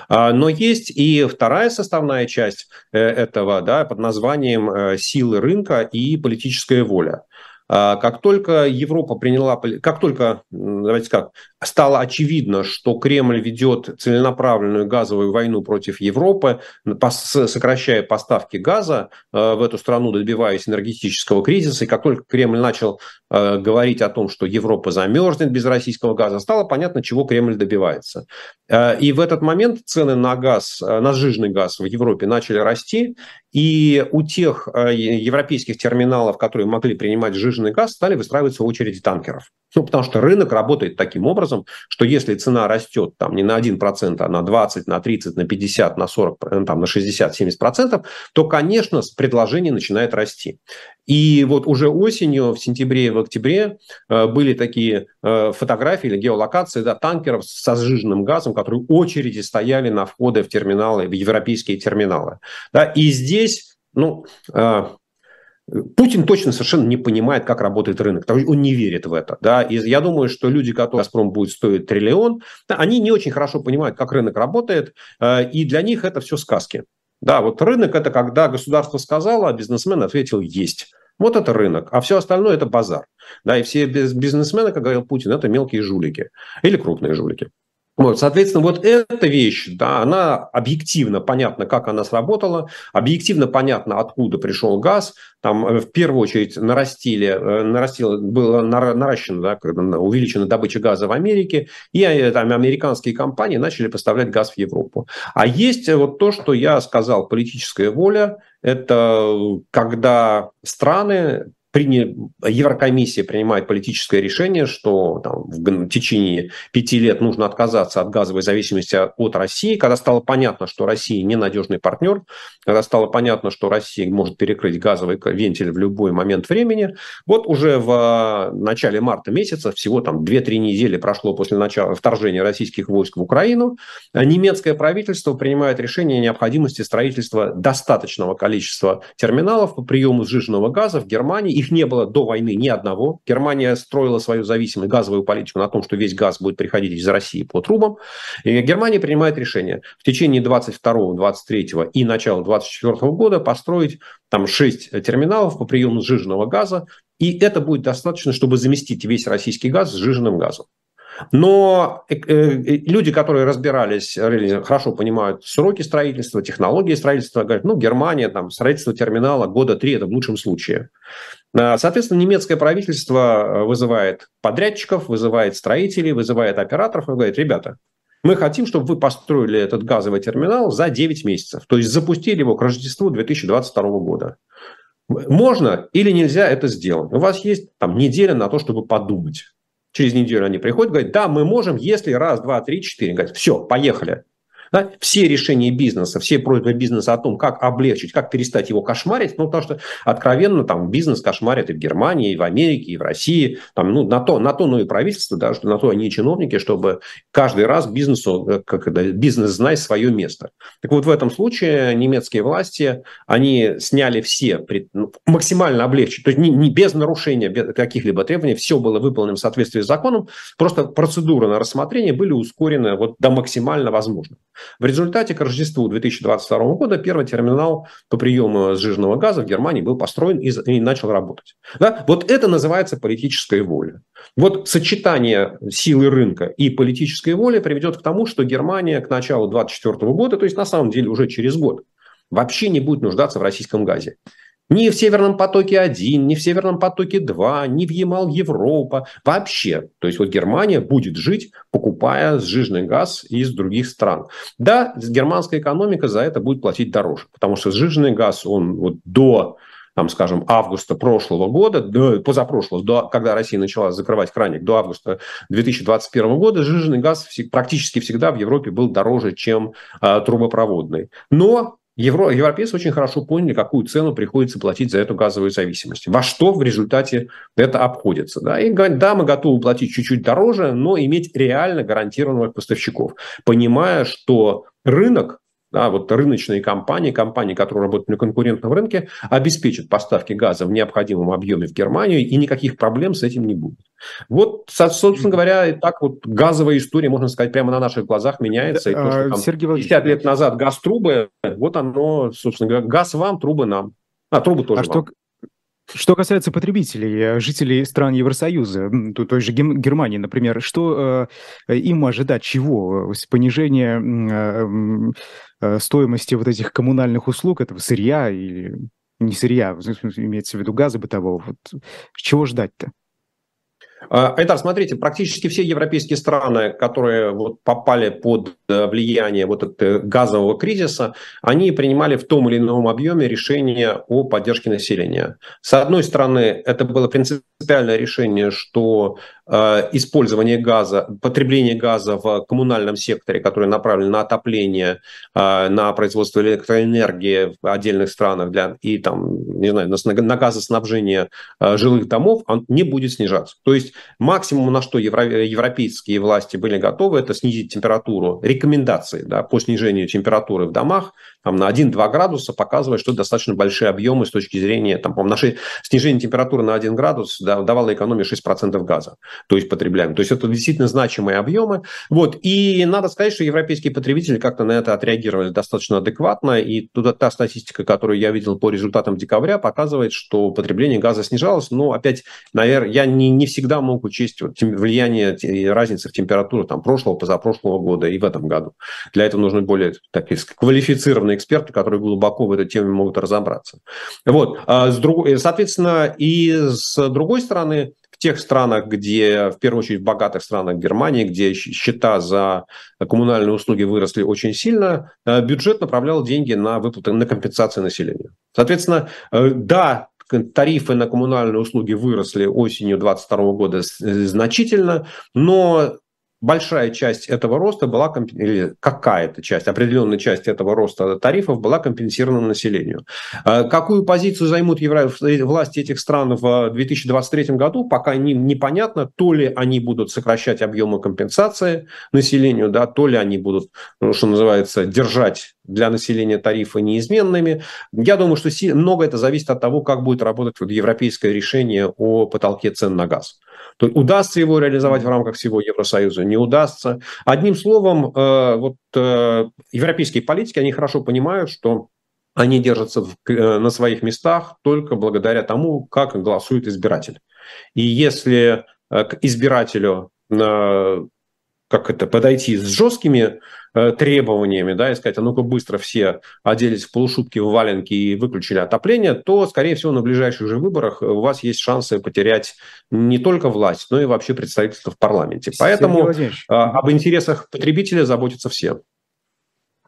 А, но есть и вторая составная часть этого да, под названием «силы рынка и политическая воля». А как только Европа приняла, как только, давайте как, стало очевидно, что Кремль ведет целенаправленную газовую войну против Европы, сокращая поставки газа э, в эту страну, добиваясь энергетического кризиса, и как только Кремль начал э, говорить о том, что Европа замерзнет без российского газа, стало понятно, чего Кремль добивается. И в этот момент цены на газ, на сжиженный газ в Европе начали расти, и у тех европейских терминалов, которые могли принимать сжиженный газ, стали выстраиваться очереди танкеров. Ну, потому что рынок работает таким образом, что если цена растет там не на 1%, а на 20, на 30, на 50, на 40, э, там, на 60-70%, то, конечно, предложение начинает расти. И вот уже осенью, в сентябре и в октябре э, были такие э, фотографии или геолокации да, танкеров со сжиженным газом, которые очереди стояли на входы в терминалы, в европейские терминалы. Да, и здесь, ну, Путин точно совершенно не понимает, как работает рынок. Он не верит в это. Да? И я думаю, что люди, которые «Газпром» будет стоить триллион, они не очень хорошо понимают, как рынок работает, э, и для них это все сказки. Да, вот рынок – это когда государство сказало, а бизнесмен ответил «есть». Вот это рынок, а все остальное – это базар. Да, и все бизнесмены, как говорил Путин, это мелкие жулики или крупные жулики. Вот, соответственно, вот эта вещь, да, она объективно понятно, как она сработала, объективно понятно, откуда пришел газ. Там э, в первую очередь нарастили, э, нарастило, было наращено, да, увеличена добыча газа в Америке, и э, там американские компании начали поставлять газ в Европу. А есть вот то, что я сказал, политическая воля, это когда страны приня... Еврокомиссия принимает политическое решение, что там, в течение пяти лет нужно отказаться от газовой зависимости от России, когда стало понятно, что Россия ненадежный партнер, когда стало понятно, что Россия может перекрыть газовый вентиль в любой момент времени, вот уже в начале марта месяца, всего там 2-3 недели прошло после начала вторжения российских войск в Украину, немецкое правительство принимает решение о необходимости строительства достаточного количества терминалов по приему сжиженного газа в Германии. Их их не было до войны ни одного. Германия строила свою зависимую газовую политику на том, что весь газ будет приходить из России по трубам. И Германия принимает решение в течение 22, 23 и начала 24 года построить там 6 терминалов по приему сжиженного газа. И это будет достаточно, чтобы заместить весь российский газ сжиженным газом. Но э, э, люди, которые разбирались, хорошо понимают сроки строительства, технологии строительства, говорят, ну, Германия, там, строительство терминала года три – это в лучшем случае. А, соответственно, немецкое правительство э, вызывает подрядчиков, вызывает строителей, вызывает операторов и говорит, ребята, мы хотим, чтобы вы построили этот газовый терминал за 9 месяцев, то есть запустили его к Рождеству 2022 года. Можно или нельзя это сделать? У вас есть там неделя на то, чтобы подумать. Через неделю они приходят, говорят, да, мы можем, если раз, два, три, четыре. Говорят, все, поехали. Да? Все решения бизнеса, все просьбы бизнеса о том, как облегчить, как перестать его кошмарить, ну, потому что откровенно там бизнес кошмарит и в Германии, и в Америке, и в России. Там, ну, на, то, на то, ну и правительство, да, что на то они и чиновники, чтобы каждый раз бизнесу, э, как это, бизнес знает свое место. Так вот, в этом случае немецкие власти, они сняли все, ну, максимально облегчить, то есть не, не без нарушения каких-либо требований, все было выполнено в соответствии с законом, просто процедуры на рассмотрение были ускорены вот до максимально возможного. В результате к Рождеству 2022 года первый терминал по приему сжиженного газа в Германии был построен и, начал работать. Да? Вот это называется политическая воля. Вот сочетание силы рынка и политической воли приведет к тому, что Германия к началу 2024 года, то есть на самом деле уже через год, вообще не будет нуждаться в российском газе. Ни в Северном потоке-1, ни в Северном потоке-2, ни в Ямал-Европа. Вообще. То есть вот Германия будет жить, покупая сжиженный газ из других стран. Да, германская экономика за это будет платить дороже. Потому что сжиженный газ, он вот до там, скажем, августа прошлого года, до, позапрошлого, до, когда Россия начала закрывать краник, до августа 2021 года, сжиженный газ практически всегда в Европе был дороже, чем э, трубопроводный. Но Евро, европейцы очень хорошо поняли, какую цену приходится платить за эту газовую зависимость. Во что в результате это обходится. Да? И говорят, да, мы готовы платить чуть-чуть дороже, но иметь реально гарантированных поставщиков, понимая, что рынок да, вот рыночные компании, компании, которые работают на конкурентном рынке, обеспечат поставки газа в необходимом объеме в Германию, и никаких проблем с этим не будет. Вот, собственно говоря, и так вот газовая история, можно сказать, прямо на наших глазах меняется. И то, что там Сергей 50 лет назад газ-трубы, вот оно, собственно говоря, газ вам, трубы нам. А, трубы тоже а вам. Что, Что касается потребителей, э, жителей стран Евросоюза, той же Германии, например, что э, им ожидать чего? Понижение э, стоимости вот этих коммунальных услуг, этого сырья или не сырья, имеется в виду газа бытового. Вот чего ждать-то? Айдар, смотрите, практически все европейские страны, которые вот попали под э, влияние вот этого газового кризиса, они принимали в том или ином объеме решение о поддержке населения. С одной стороны, это было принципиальное решение, что использование газа, потребление газа в коммунальном секторе, который направлен на отопление, э, на производство электроэнергии в отдельных странах для, и там, не знаю, на, на газоснабжение э, жилых домов, он не будет снижаться. То есть максимум, на что евро, европейские власти были готовы, это снизить температуру, рекомендации да, по снижению температуры в домах там, на 1-2 градуса, показывает, что достаточно большие объемы с точки зрения, там, по снижение температуры на 1 градус да, давало экономию 6% газа то есть потребляем. То есть это действительно значимые объемы. Вот. И надо сказать, что европейские потребители как-то на это отреагировали достаточно адекватно. И туда та статистика, которую я видел по результатам декабря, показывает, что потребление газа снижалось. Но опять, наверное, я не, не всегда мог учесть вот, влияние и разницы в температуре там, прошлого, позапрошлого года и в этом году. Для этого нужны более такие квалифицированные эксперты, которые глубоко в этой теме могут разобраться. Вот. А с друг... Соответственно, и с другой стороны, в тех странах, где, в первую очередь в богатых странах Германии, где счета за коммунальные услуги выросли очень сильно, э, бюджет направлял деньги на выплаты, на компенсации населению. Соответственно, э, да, тарифы на коммунальные услуги выросли осенью 2022 года значительно, но большая часть этого роста была, или какая-то часть, определенная часть этого роста тарифов была компенсирована населению. А какую позицию займут власти этих стран в 2023 году, пока не, непонятно, то ли они будут сокращать объемы компенсации населению, да, то ли они будут, ну, что называется, держать для населения тарифы неизменными. Я думаю, что много это зависит от того, как будет работать вот европейское решение о потолке цен на газ. То есть удастся его реализовать в рамках всего Евросоюза, не удастся. Одним словом, э, вот э, европейские политики, они хорошо понимают, что они держатся э, на своих местах только благодаря тому, как голосует избиратель. И если к избирателю как это, подойти с жесткими э, требованиями, да, и сказать, а ну-ка быстро все оделись в полушубки, в валенки и выключили отопление, то, скорее всего, на ближайших же выборах у вас есть шансы потерять не только власть, но и вообще представительство в парламенте. Поэтому э, об интересах потребителя заботятся все.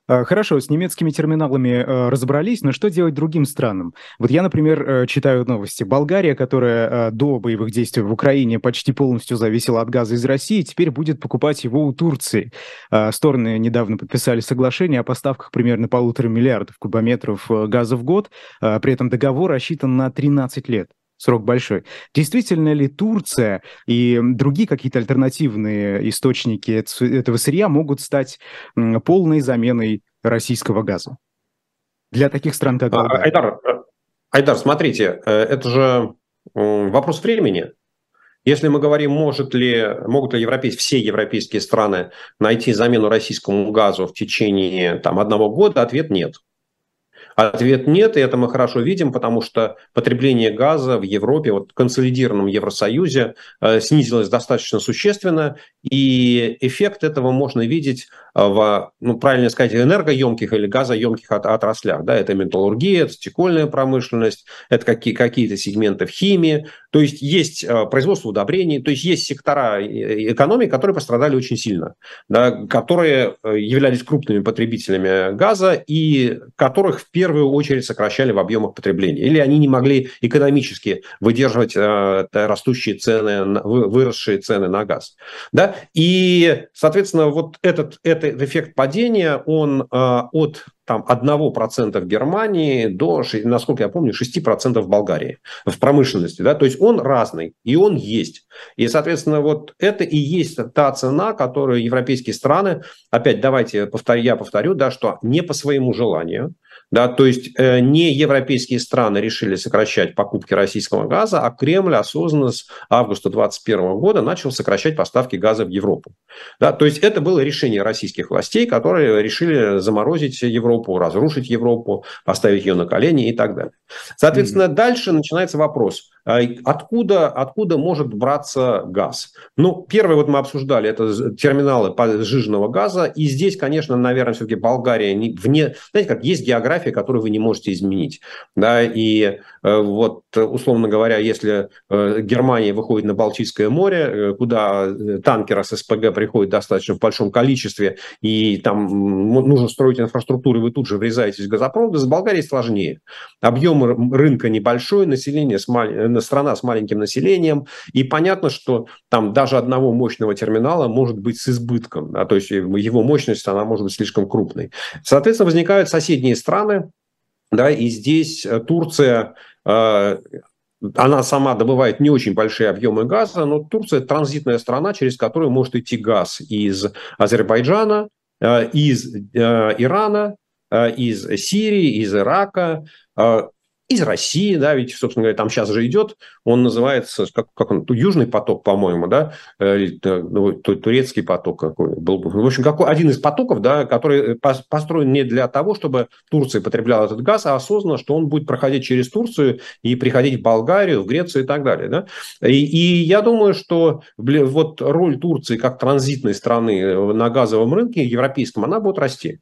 А, хорошо, с немецкими терминалами э, разобрались, но что делать другим странам? Вот я, например, э, читаю новости. Болгария, которая э, до боевых действий в Украине почти полностью зависела от газа из России, теперь будет покупать его у Турции. А, стороны недавно подписали соглашение о поставках примерно полутора миллиардов кубометров газа в год. А, при этом договор рассчитан на 13 лет срок большой. Действительно ли Турция и другие какие-то альтернативные источники этого сырья могут стать полной заменой российского газа? Для таких стран, как Болгария. Айдар, э, Айдар, смотрите, э, это же вопрос времени. Если мы говорим, может ли, могут ли европейс, все европейские страны найти замену российскому газу в течение там, одного года, ответ нет. Ответ нет, и это мы хорошо видим, потому что потребление газа в Европе, вот в консолидированном Евросоюзе, э, снизилось достаточно существенно, и эффект этого можно видеть в, ну, правильно сказать, энергоемких или газоемких от, отраслях. Да? Это металлургия, это стекольная промышленность, это какие, какие-то сегменты в химии. То есть есть э, производство удобрений, то есть есть сектора экономики, которые пострадали очень сильно, да, которые э, являлись крупными потребителями газа и которых в первую очередь сокращали в объемах потребления. Или они не могли экономически выдерживать э, растущие цены, выросшие цены на газ. Да? И, соответственно, вот этот, этот эффект падения, он э, от там, 1% в Германии до, насколько я помню, 6% в Болгарии, в промышленности. Да? То есть он разный, и он есть. И, соответственно, вот это и есть та цена, которую европейские страны, опять давайте повторю, я повторю, да, что не по своему желанию, Да, то есть э, не европейские страны решили сокращать покупки российского газа, а Кремль осознанно с августа 2021 года начал сокращать поставки газа в Европу. Да, то есть это было решение российских властей, которые решили заморозить Европу, разрушить Европу, поставить ее на колени и так далее. Соответственно, mm-hmm. дальше начинается вопрос, а откуда, откуда может браться газ? Ну, первый вот мы обсуждали, это терминалы сжиженного газа, и здесь, конечно, наверное, все-таки Болгария не, вне, знаете, как есть география, география, которую вы не можете изменить. Да, и э, вот, условно говоря, если э, Германия выходит на Балтийское море, э, куда танкеры с СПГ приходят достаточно в большом количестве, и там нужно строить инфраструктуру, и вы тут же врезаетесь в газопровод, с Болгарией сложнее. Объем рынка небольшой, население, страна с маленьким населением, и понятно, что там даже одного мощного терминала может быть с избытком, да, то есть его мощность, она может быть слишком крупной. Соответственно, возникают соседние страны, да, и здесь э, Турция, э, она сама добывает не очень большие объемы газа, но Турция транзитная страна, через которую может идти газ из Азербайджана, э, из Ирана, из Сирии, из Ирака, из России, да, ведь, собственно говоря, там сейчас же идет, он называется, как, как он, Южный поток, по-моему, да, э, ну, турецкий поток какой был. В общем, какой, один из потоков, да, который построен не для того, чтобы Турция потребляла этот газ, а осознанно, что он будет проходить через Турцию и приходить в Болгарию, в Грецию и так далее, да. И, и я думаю, что вот роль Турции как транзитной страны на газовом рынке европейском, она будет расти.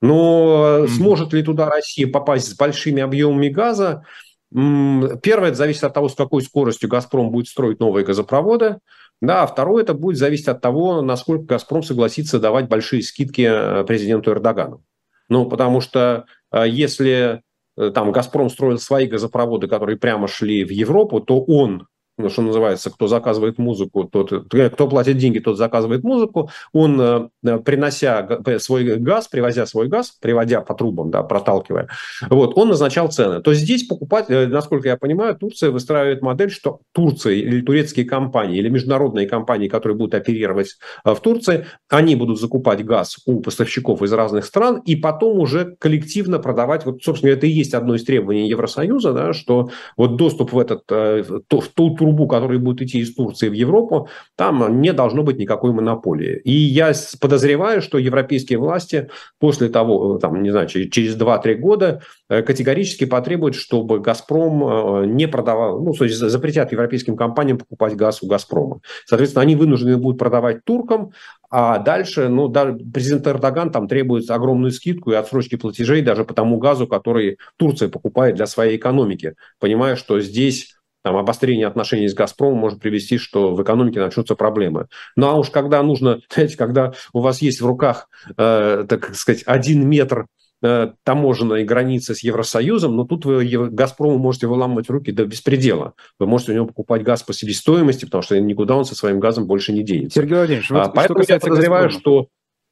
Но mm-hmm. сможет ли туда Россия попасть с большими объемами газа? Первое, это зависит от того, с какой скоростью «Газпром» будет строить новые газопроводы. Да, а второе, это будет зависеть от того, насколько «Газпром» согласится давать большие скидки э, президенту Эрдогану. Ну, потому что э, если э, там «Газпром» строил свои газопроводы, которые прямо шли в Европу, то он ну, что называется, кто заказывает музыку, тот, кто платит деньги, тот заказывает музыку. Он, э, принося свой газ, привозя свой газ, приводя по трубам, да, проталкивая, вот, он назначал цены. То здесь покупать, э, насколько я понимаю, Турция выстраивает модель, что Турция или турецкие компании, или международные компании, которые будут оперировать э, в Турции, они будут закупать газ у поставщиков из разных стран и потом уже коллективно продавать. Вот, собственно, это и есть одно из требований Евросоюза, да, что вот доступ в, этот, в ту трубу, которая будет идти из Турции в Европу, там не должно быть никакой монополии. И я подозреваю, что европейские власти после того, там, не знаю, через 2-3 года э, категорически потребуют, чтобы «Газпром» э, не продавал, ну, то есть запретят европейским компаниям покупать газ у «Газпрома». Соответственно, они вынуждены будут продавать туркам, а дальше, ну, да, президент Эрдоган там требует огромную скидку и отсрочки платежей даже по тому газу, который Турция покупает для своей экономики, понимая, что здесь там, обострение отношений с «Газпромом» может привести, что в экономике начнутся проблемы. Ну а уж когда нужно, знаете, когда у вас есть в руках, э, так сказать, один метр э, таможенной границы с Евросоюзом, но тут вы «Газпрому» можете выламывать руки до беспредела. Вы можете у него покупать газ по себестоимости, потому что никуда он со своим газом больше не денется. Сергей Владимирович, вот а, поэтому я подозреваю, «Газпрома».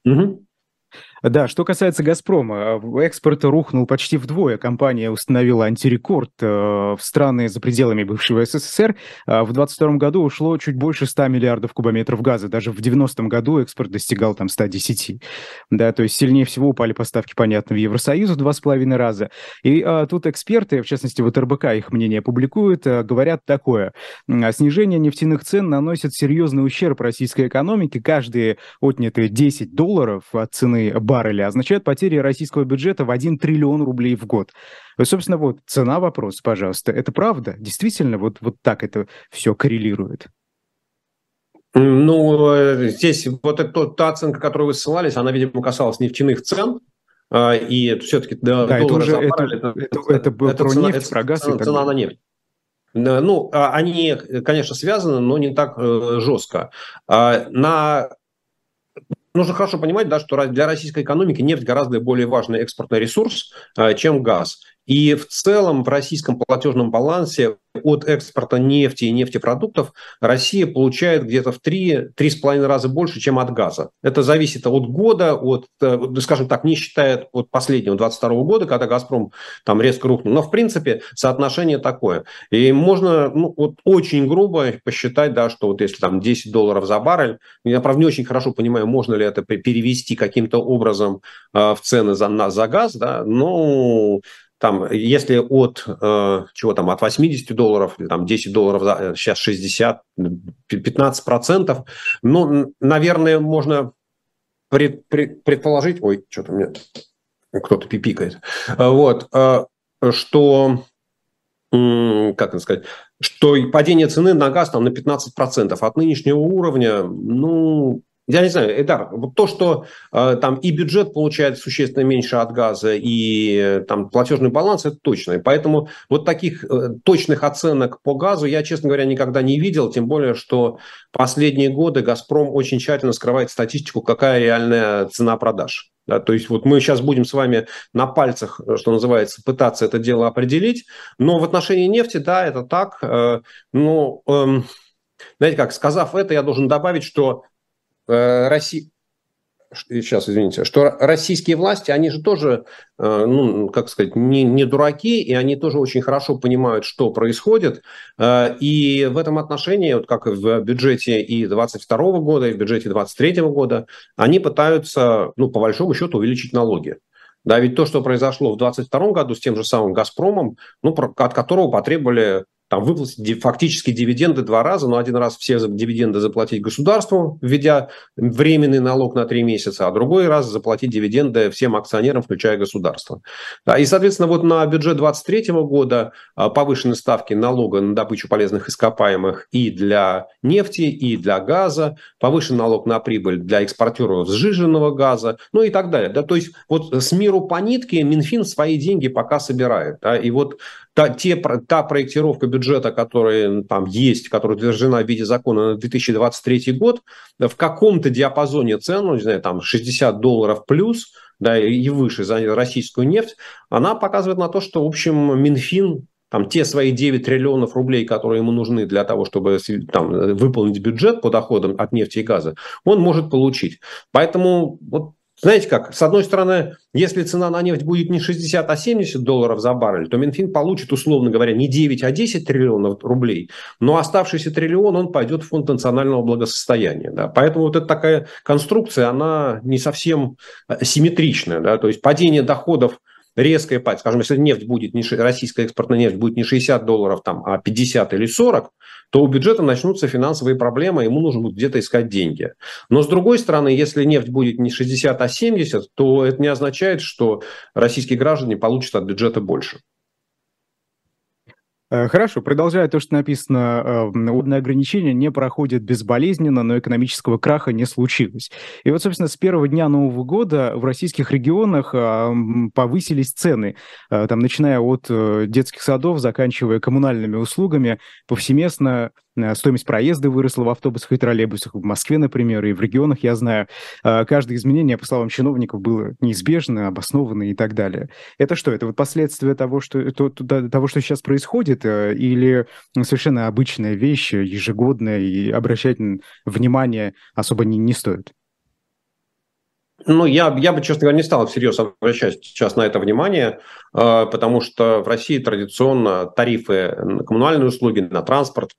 что... Угу. Да, что касается «Газпрома», экспорт рухнул почти вдвое. Компания установила антирекорд э, в страны за пределами бывшего СССР. А в 2022 году ушло чуть больше 100 миллиардов кубометров газа. Даже в 90-м году экспорт достигал там 110. Да, то есть сильнее всего упали поставки, понятно, в Евросоюз в два с половиной раза. И а, тут эксперты, в частности, вот РБК их мнение публикуют, а, говорят такое. Снижение нефтяных цен наносит серьезный ущерб российской экономике. Каждые отнятые 10 долларов от цены барреля означает потери российского бюджета в 1 триллион рублей в год. И, собственно, вот цена вопрос, пожалуйста. Это правда? Действительно вот, вот так это все коррелирует? Ну, э, здесь вот эта, та оценка, которую вы ссылались, она, видимо, касалась нефтяных цен, а, и все-таки да, да это уже это, это, это, это, это про цена, нефть, это, про газ. Цена, цена на нефть. Ну, а они, конечно, связаны, но не так э, жестко. А, на нужно хорошо понимать, да, что для российской экономики нефть гораздо более важный экспортный ресурс, э, чем газ. И в целом в российском платежном балансе от экспорта нефти и нефтепродуктов Россия получает где-то в 3-3,5 раза больше, чем от газа. Это зависит от года, от, э, скажем так, не считая от последнего 22 года, когда «Газпром» там резко рухнул. Но, в принципе, соотношение такое. И можно ну, вот очень грубо посчитать, да, что вот если там 10 долларов за баррель, я, правда, не очень хорошо понимаю, можно ли это перевести каким-то образом э, в цены за, на, за газ, да, но там, если от, э, чего там, от 80 долларов, там 10 долларов, за, сейчас 60, 15 процентов, ну, наверное, можно пред, пред, предположить, ой, что-то мне кто-то пипикает, вот, э, что, э, как это сказать, что падение цены на газ там на 15% от нынешнего уровня, ну, я не знаю, Эдар, вот то, что э, там и бюджет получает существенно меньше от газа, и э, там платежный баланс, это точно. И поэтому вот таких э, точных оценок по газу я, честно говоря, никогда не видел, тем более, что последние годы «Газпром» очень тщательно скрывает статистику, какая реальная цена продаж. Да, то есть вот мы сейчас будем с вами на пальцах, что называется, пытаться это дело определить, но в отношении нефти, да, это так. Э, ну, э, знаете как, сказав это, я должен добавить, что Э, Россия сейчас, извините, что российские власти, они же тоже, э, ну, как сказать, не, не дураки, и они тоже очень хорошо понимают, что происходит. Э, и в этом отношении, вот как и в бюджете и 22 года, и в бюджете 23 года, они пытаются, ну, по большому счету, увеличить налоги. Да, ведь то, что произошло в 2022 году с тем же самым «Газпромом», ну, от которого потребовали там выплатить фактически дивиденды два раза, но один раз все дивиденды заплатить государству, введя временный налог на три месяца, а другой раз заплатить дивиденды всем акционерам, включая государство. Да, и, соответственно, вот на бюджет 2023 года а, повышены ставки налога на добычу полезных ископаемых и для нефти, и для газа, повышен налог на прибыль для экспортеров сжиженного газа, ну и так далее. Да, то есть вот с миру по нитке Минфин свои деньги пока собирает. Да, и вот та, те, та проектировка бюджета, которая там есть, которая утверждена в виде закона на 2023 год, в каком-то диапазоне цен, ну, не знаю, там 60 долларов плюс, да, и выше за российскую нефть, она показывает на то, что, в общем, Минфин там те свои 9 триллионов рублей, которые ему нужны для того, чтобы там, выполнить бюджет по доходам от нефти и газа, он может получить. Поэтому вот знаете как, с одной стороны, если цена на нефть будет не 60, а 70 долларов за баррель, то Минфин получит, условно говоря, не 9, а 10 триллионов рублей, но оставшийся триллион, он пойдет в фонд национального благосостояния. Да? Поэтому вот эта такая конструкция, она не совсем э, симметричная. Да? То есть падение доходов резкая падение, скажем, если нефть будет не, российская экспортная нефть будет не 60 долларов, там, а 50 или 40, то у бюджета начнутся финансовые проблемы, ему нужно будет где-то искать деньги. Но с другой стороны, если нефть будет не 60, а 70, то это не означает, что российские граждане получат от бюджета больше. Э, хорошо, продолжая то, что написано, водные э, ограничения не проходят безболезненно, но экономического краха не случилось. И вот, собственно, с первого дня Нового года в российских регионах повысились цены, э, там, начиная от детских садов, заканчивая коммунальными услугами, повсеместно Э, стоимость проезда выросла в автобусах и троллейбусах. В Москве, например, и в регионах, я знаю, э, каждое изменение, по словам чиновников, было неизбежно, обоснованно и так далее. Это что? Это вот последствия того, что, то, того, что сейчас происходит, э, или совершенно обычная вещь, ежегодная, и обращать внимание особо не, не стоит? Ну, я, я бы, честно говоря, не стал всерьез обращать сейчас на это внимание, потому что в России традиционно тарифы на коммунальные услуги, на транспорт,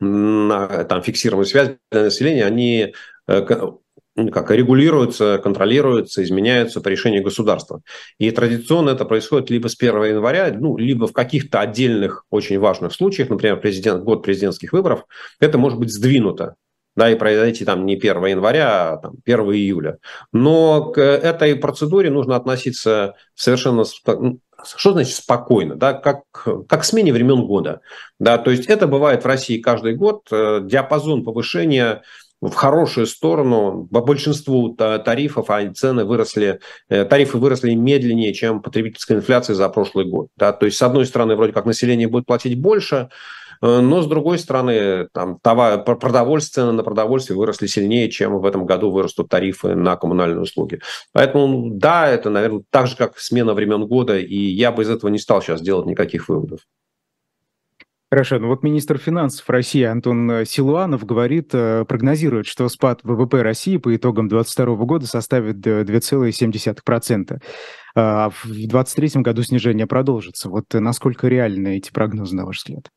на там, фиксированную связь для населения, они э, ну, как регулируются, контролируются, изменяются по решению государства. И традиционно это происходит либо с 1 января, ну, либо в каких-то отдельных очень важных случаях, например, президент, год президентских выборов, это может быть сдвинуто да, и произойти там не 1 января, а там, 1 июля. Но к этой процедуре нужно относиться совершенно что значит спокойно, да, как, как смене времен года. Да, то есть это бывает в России каждый год, э, диапазон повышения в хорошую сторону. По большинству тарифов а цены выросли, э, тарифы выросли медленнее, чем потребительская инфляция за прошлый год. Да? То есть, с одной стороны, вроде как население будет платить больше, но, с другой стороны, там, товар, продовольствие, на продовольствие выросли сильнее, чем в этом году вырастут тарифы на коммунальные услуги. Поэтому, да, это, наверное, так же, как смена времен года, и я бы из этого не стал сейчас делать никаких выводов. Хорошо, ну вот министр финансов России Антон э, Силуанов говорит, э, прогнозирует, что спад ВВП России по итогам 2022 года составит 2,7%. А в 2023 году снижение продолжится. Вот насколько реальны эти прогнозы, на ваш взгляд?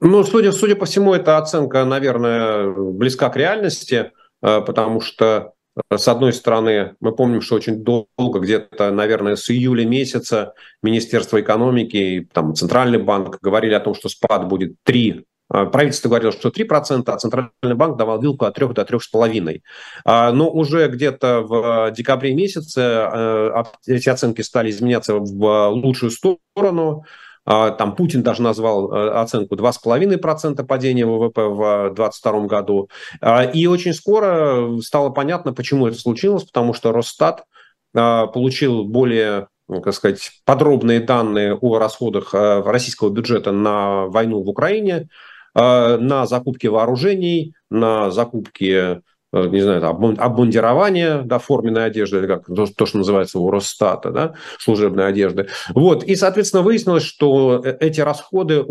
Ну, судя, судя по всему, эта оценка, наверное, близка к реальности, э, потому что с одной стороны, мы помним, что очень долго, где-то, наверное, с июля месяца Министерство экономики и там, Центральный банк говорили о том, что спад будет 3 а, Правительство говорило, что 3%, а Центральный банк давал вилку от 3 до 3,5%. А, но уже где-то в декабре месяце э, эти оценки стали изменяться в лучшую сторону. А, там Путин даже назвал э, оценку 2,5% падения ВВП в 2022 году. А, и очень скоро стало понятно, почему это случилось, потому что Росстат а, получил более ну, как сказать, подробные данные о расходах э, российского бюджета на войну в Украине, на закупки вооружений, на закупки Э, не знаю, обмундирование, да, форменной одежды, или как то, то, что называется у Росстата, да, служебной одежды. Вот, и, соответственно, выяснилось, что э, эти расходы,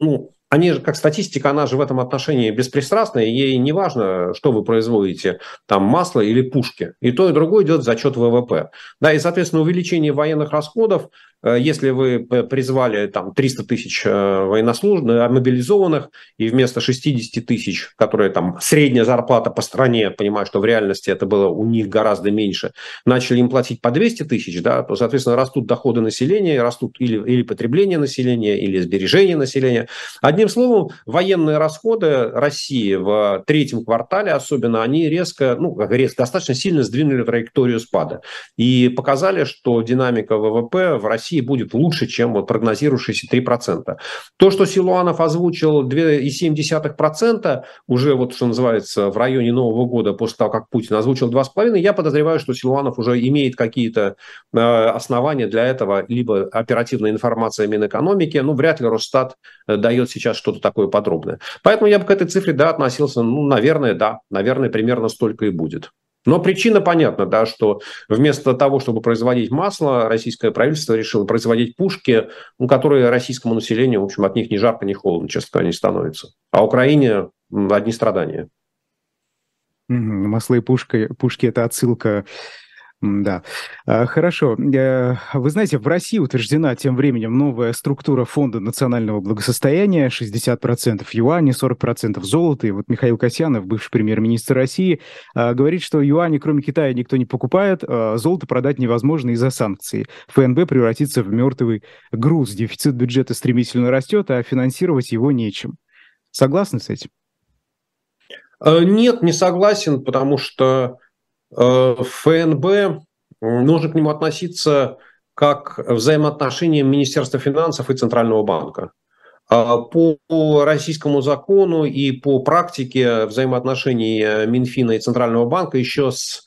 ну, они же, как статистика, она же в этом отношении беспристрастная, ей не важно, что вы производите, там масло или пушки. И то, и другое идет за счет ВВП. Да, и, соответственно, увеличение военных расходов Э, если вы призвали там 300 тысяч э, военнослужащих, э, мобилизованных, и вместо 60 тысяч, которые там средняя зарплата по стране, понимаю, что в реальности это было у них гораздо меньше, начали им платить по 200 тысяч, да, то, соответственно, растут доходы населения, растут или, или потребление населения, или сбережение населения. Одним словом, военные расходы России в третьем квартале особенно, они резко, ну, резко, достаточно сильно сдвинули траекторию спада. И показали, что динамика ВВП в России России будет лучше, чем вот прогнозирующиеся 3%. То, что Силуанов озвучил 2,7%, уже вот что называется в районе Нового года, после того, как Путин озвучил 2,5%, я подозреваю, что Силуанов уже имеет какие-то э, основания для этого, либо оперативная информация Минэкономики, ну, вряд ли Росстат э, дает сейчас что-то такое подробное. Поэтому я бы к этой цифре, да, относился, ну, наверное, да, наверное, примерно столько и будет. Но причина понятна, да, что вместо того, чтобы производить масло, российское правительство решило производить пушки, ну, которые российскому населению, в общем, от них ни жарко, ни холодно, честно говоря, не становится. А Украине одни страдания. Масло и пушка, пушки – это отсылка да, а, хорошо. Э, вы знаете, в России утверждена тем временем новая структура Фонда национального благосостояния, 60% юаней, 40% золота. И вот Михаил Касьянов, бывший премьер-министр России, а, говорит, что юани, кроме Китая, никто не покупает, а золото продать невозможно из-за санкций. ФНБ превратится в мертвый груз, дефицит бюджета стремительно растет, а финансировать его нечем. Согласны с этим? Э, нет, не согласен, потому что ФНБ, нужно к нему относиться как взаимоотношениям Министерства финансов и Центрального банка. А по российскому закону и по практике взаимоотношений Минфина и Центрального банка еще с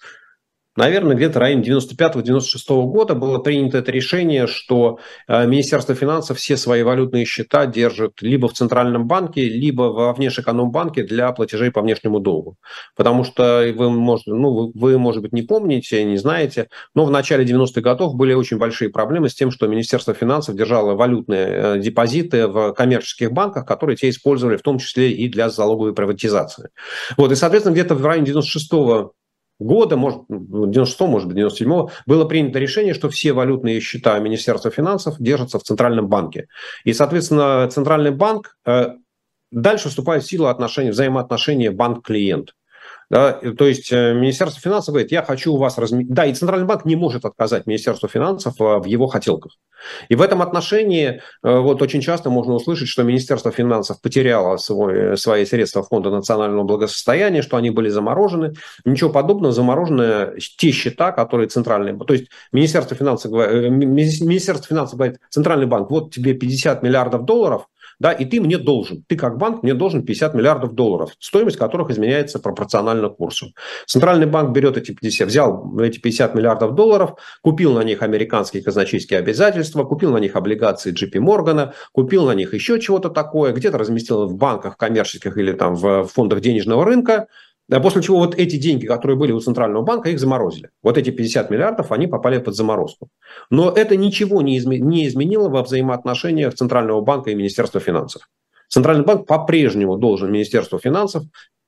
наверное, где-то в районе 95-96 года было принято это решение, что э, Министерство финансов все свои валютные счета держит либо в Центральном банке, либо во внешэкономбанке для платежей по внешнему долгу. Потому что вы, может, ну, вы, может быть, не помните, не знаете, но в начале 90-х годов были очень большие проблемы с тем, что Министерство финансов держало валютные э, депозиты в коммерческих банках, которые те использовали в том числе и для залоговой приватизации. Вот, и, соответственно, где-то в районе 96 года, может, 96 может быть, 97 было принято решение, что все валютные счета Министерства финансов держатся в Центральном банке. И, соответственно, Центральный банк э, дальше вступает в силу отношения, взаимоотношения банк-клиент. Да, то есть э, Министерство финансов говорит, я хочу у вас разместить... Да, и Центральный банк не может отказать Министерству финансов э, в его хотелках. И в этом отношении э, вот очень часто можно услышать, что Министерство финансов потеряло свой, свои средства Фонда национального благосостояния, что они были заморожены. Ничего подобного, заморожены те счета, которые центральные... То есть Министерство финансов, Министерство финансов говорит, Центральный банк, вот тебе 50 миллиардов долларов, да, и ты мне должен. Ты как банк мне должен 50 миллиардов долларов, стоимость которых изменяется пропорционально курсу. Центральный банк берет эти 50, взял эти 50 миллиардов долларов, купил на них американские казначейские обязательства, купил на них облигации JP Моргана, купил на них еще чего-то такое, где-то разместил в банках коммерческих или там в фондах денежного рынка, После чего вот эти деньги, которые были у Центрального банка, их заморозили. Вот эти 50 миллиардов, они попали под заморозку. Но это ничего не, изменило во взаимоотношениях Центрального банка и Министерства финансов. Центральный банк по-прежнему должен Министерству финансов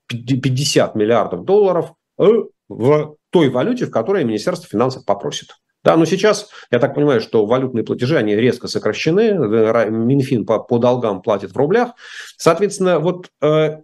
50 миллиардов долларов э, в той валюте, в которой Министерство финансов попросит. Да, но сейчас, я так понимаю, что валютные платежи, они резко сокращены, Минфин по, по долгам платит в рублях. Соответственно, вот э,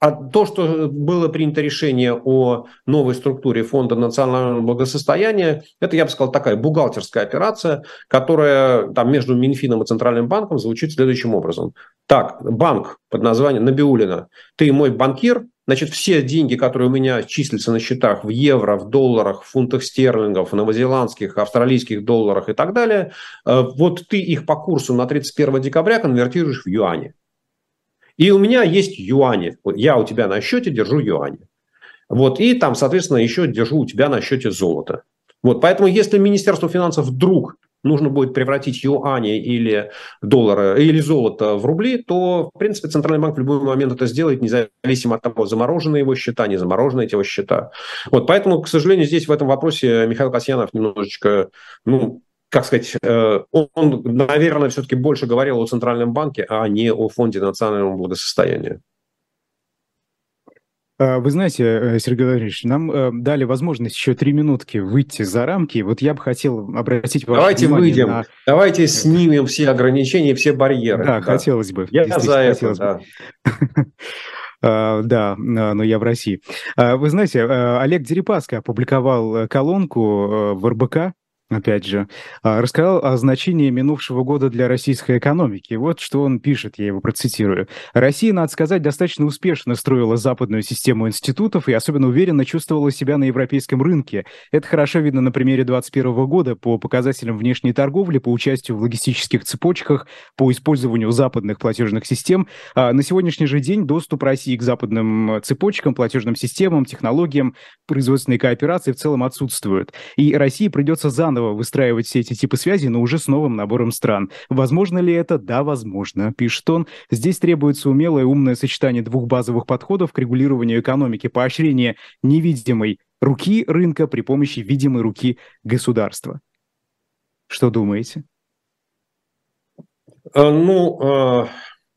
а то, что было принято решение о новой структуре Фонда национального благосостояния, это, я бы сказал, такая бухгалтерская операция, которая там между Минфином и Центральным банком звучит следующим образом. Так, банк под названием Набиулина, ты мой банкир, значит, все деньги, которые у меня числятся на счетах в евро, в долларах, в фунтах стерлингов, в новозеландских, австралийских долларах и так далее, э, вот ты их по курсу на 31 декабря конвертируешь в юани. И у меня есть юани. Я у тебя на счете держу юани. Вот, и там, соответственно, еще держу у тебя на счете золото. Вот, поэтому если Министерству финансов вдруг нужно будет превратить юани или доллары, или золото в рубли, то, в принципе, Центральный банк в любой момент это сделает, независимо от того, заморожены его счета, не заморожены эти его счета. Вот, поэтому, к сожалению, здесь в этом вопросе Михаил Касьянов немножечко, ну, как сказать, э, он, наверное, все-таки больше говорил о Центральном банке, а не о Фонде национального благосостояния. А, вы знаете, э, Сергей Владимирович, нам э, дали возможность еще три минутки выйти за рамки. Вот я бы хотел обратить ваше Давайте внимание выйдем, на... давайте снимем все ограничения, все барьеры. Да, да. хотелось бы. Я за это, да. Да, но я в России. Вы знаете, Олег Дерипаска опубликовал колонку в РБК опять же, а, рассказал о значении минувшего года для российской экономики. Вот что он пишет, я его процитирую. «Россия, надо сказать, достаточно успешно строила западную систему институтов и особенно уверенно чувствовала себя на европейском рынке. Это хорошо видно на примере 2021 года по показателям внешней торговли, по участию в логистических цепочках, по использованию западных платежных систем. А на сегодняшний же день доступ России к западным цепочкам, платежным системам, технологиям, производственной кооперации в целом отсутствует. И России придется заново заново выстраивать все эти типы связи, но уже с новым набором стран. Возможно ли это? Да, возможно, пишет он. Здесь требуется умелое умное сочетание двух базовых подходов к регулированию экономики, поощрение невидимой руки рынка при помощи видимой руки государства. Что думаете? Э, ну, э,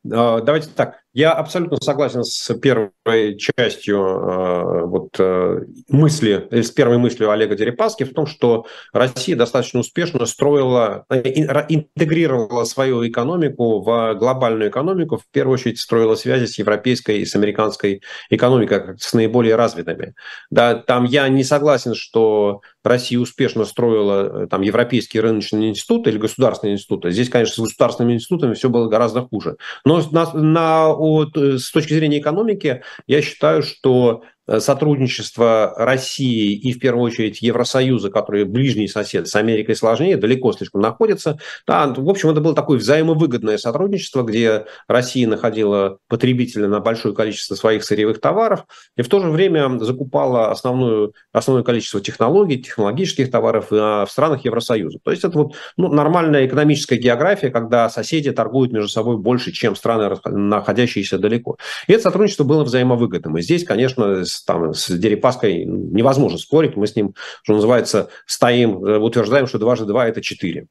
э, давайте так. Я абсолютно согласен с первой частью э, вот, э, мысли, с первой мыслью Олега Дерипаски в том, что Россия достаточно успешно строила, э, интегрировала свою экономику в глобальную экономику, в первую очередь строила связи с европейской и с американской экономикой, с наиболее развитыми. Да, там я не согласен, что Россия успешно строила там, европейский рыночный институт или государственный институт. Здесь, конечно, с государственными институтами все было гораздо хуже. Но на, на от, э, с точки зрения экономики, я считаю, что Э, сотрудничество России и, в первую очередь, Евросоюза, который ближний сосед с Америкой сложнее, далеко слишком находится. Да, в общем, это было такое взаимовыгодное сотрудничество, где Россия находила потребителя на большое количество своих сырьевых товаров и в то же время закупала основную, основное количество технологий, технологических товаров в странах Евросоюза. То есть это вот ну, нормальная экономическая география, когда соседи торгуют между собой больше, чем страны, находящиеся далеко. И это сотрудничество было взаимовыгодным. И здесь, конечно, там, с Дерипаской невозможно спорить. Мы с ним, что называется, стоим, э, утверждаем, что дважды два – это четыре.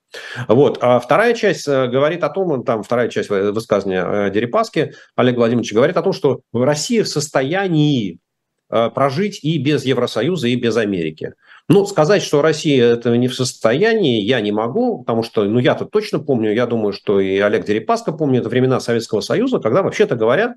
Вот. А вторая часть э, говорит о том, там вторая часть высказывания э, Дерипаски Олега Владимировича говорит о том, что Россия в состоянии прожить и без Евросоюза, и без Америки. Ну, сказать, что Россия это не в состоянии, я не могу, потому что, ну, я-то точно помню, я думаю, что и Олег Дерипаска помнит времена Советского Союза, когда, вообще-то говоря,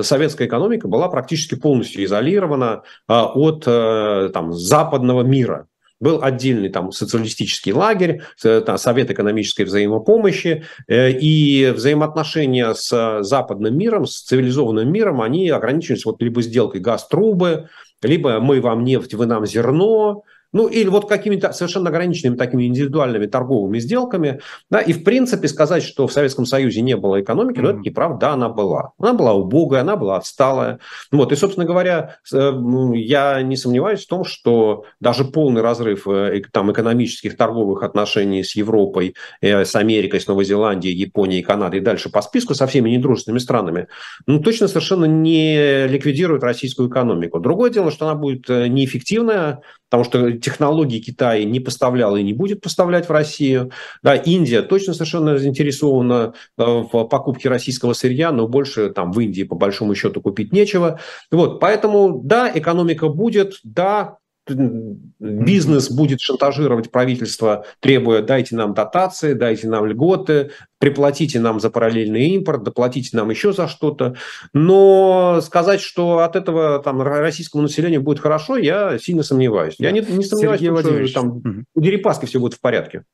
советская экономика была практически полностью изолирована а, от э, там, западного мира. Был отдельный там социалистический лагерь, э, Совет экономической взаимопомощи, э, и взаимоотношения с западным миром, с цивилизованным миром, они ограничивались вот либо сделкой газ-трубы, либо мы вам нефть, вы нам зерно, ну или вот какими-то совершенно ограниченными такими индивидуальными торговыми сделками, да, и в принципе сказать, что в Советском Союзе не было экономики, mm-hmm. ну это неправда, да, она была. Она была убогая, она была отсталая. Вот, и, собственно говоря, э, я не сомневаюсь в том, что даже полный разрыв э, там, экономических торговых отношений с Европой, э, с Америкой, с Новой Зеландией, Японией, Канадой и дальше по списку со всеми недружественными странами, ну, точно совершенно не ликвидирует российскую экономику. Другое дело, что она будет неэффективная, потому что технологии Китай не поставлял и не будет поставлять в Россию. Да, Индия точно совершенно заинтересована в покупке российского сырья, но больше там в Индии по большому счету купить нечего. Вот, поэтому да, экономика будет, да, бизнес будет шантажировать правительство, требуя дайте нам дотации, дайте нам льготы, приплатите нам за параллельный импорт, доплатите нам еще за что-то. Но сказать, что от этого там, российскому населению будет хорошо, я сильно сомневаюсь. Я не, не сомневаюсь, что там, у Дерипаски все будет в порядке.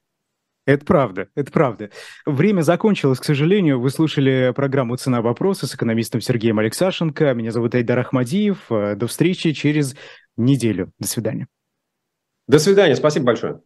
Это правда, это правда. Время закончилось, к сожалению. Вы слушали программу «Цена вопроса» с экономистом Сергеем Алексашенко. Меня зовут Айдар Ахмадиев. До встречи через неделю. До свидания. До свидания. Спасибо большое.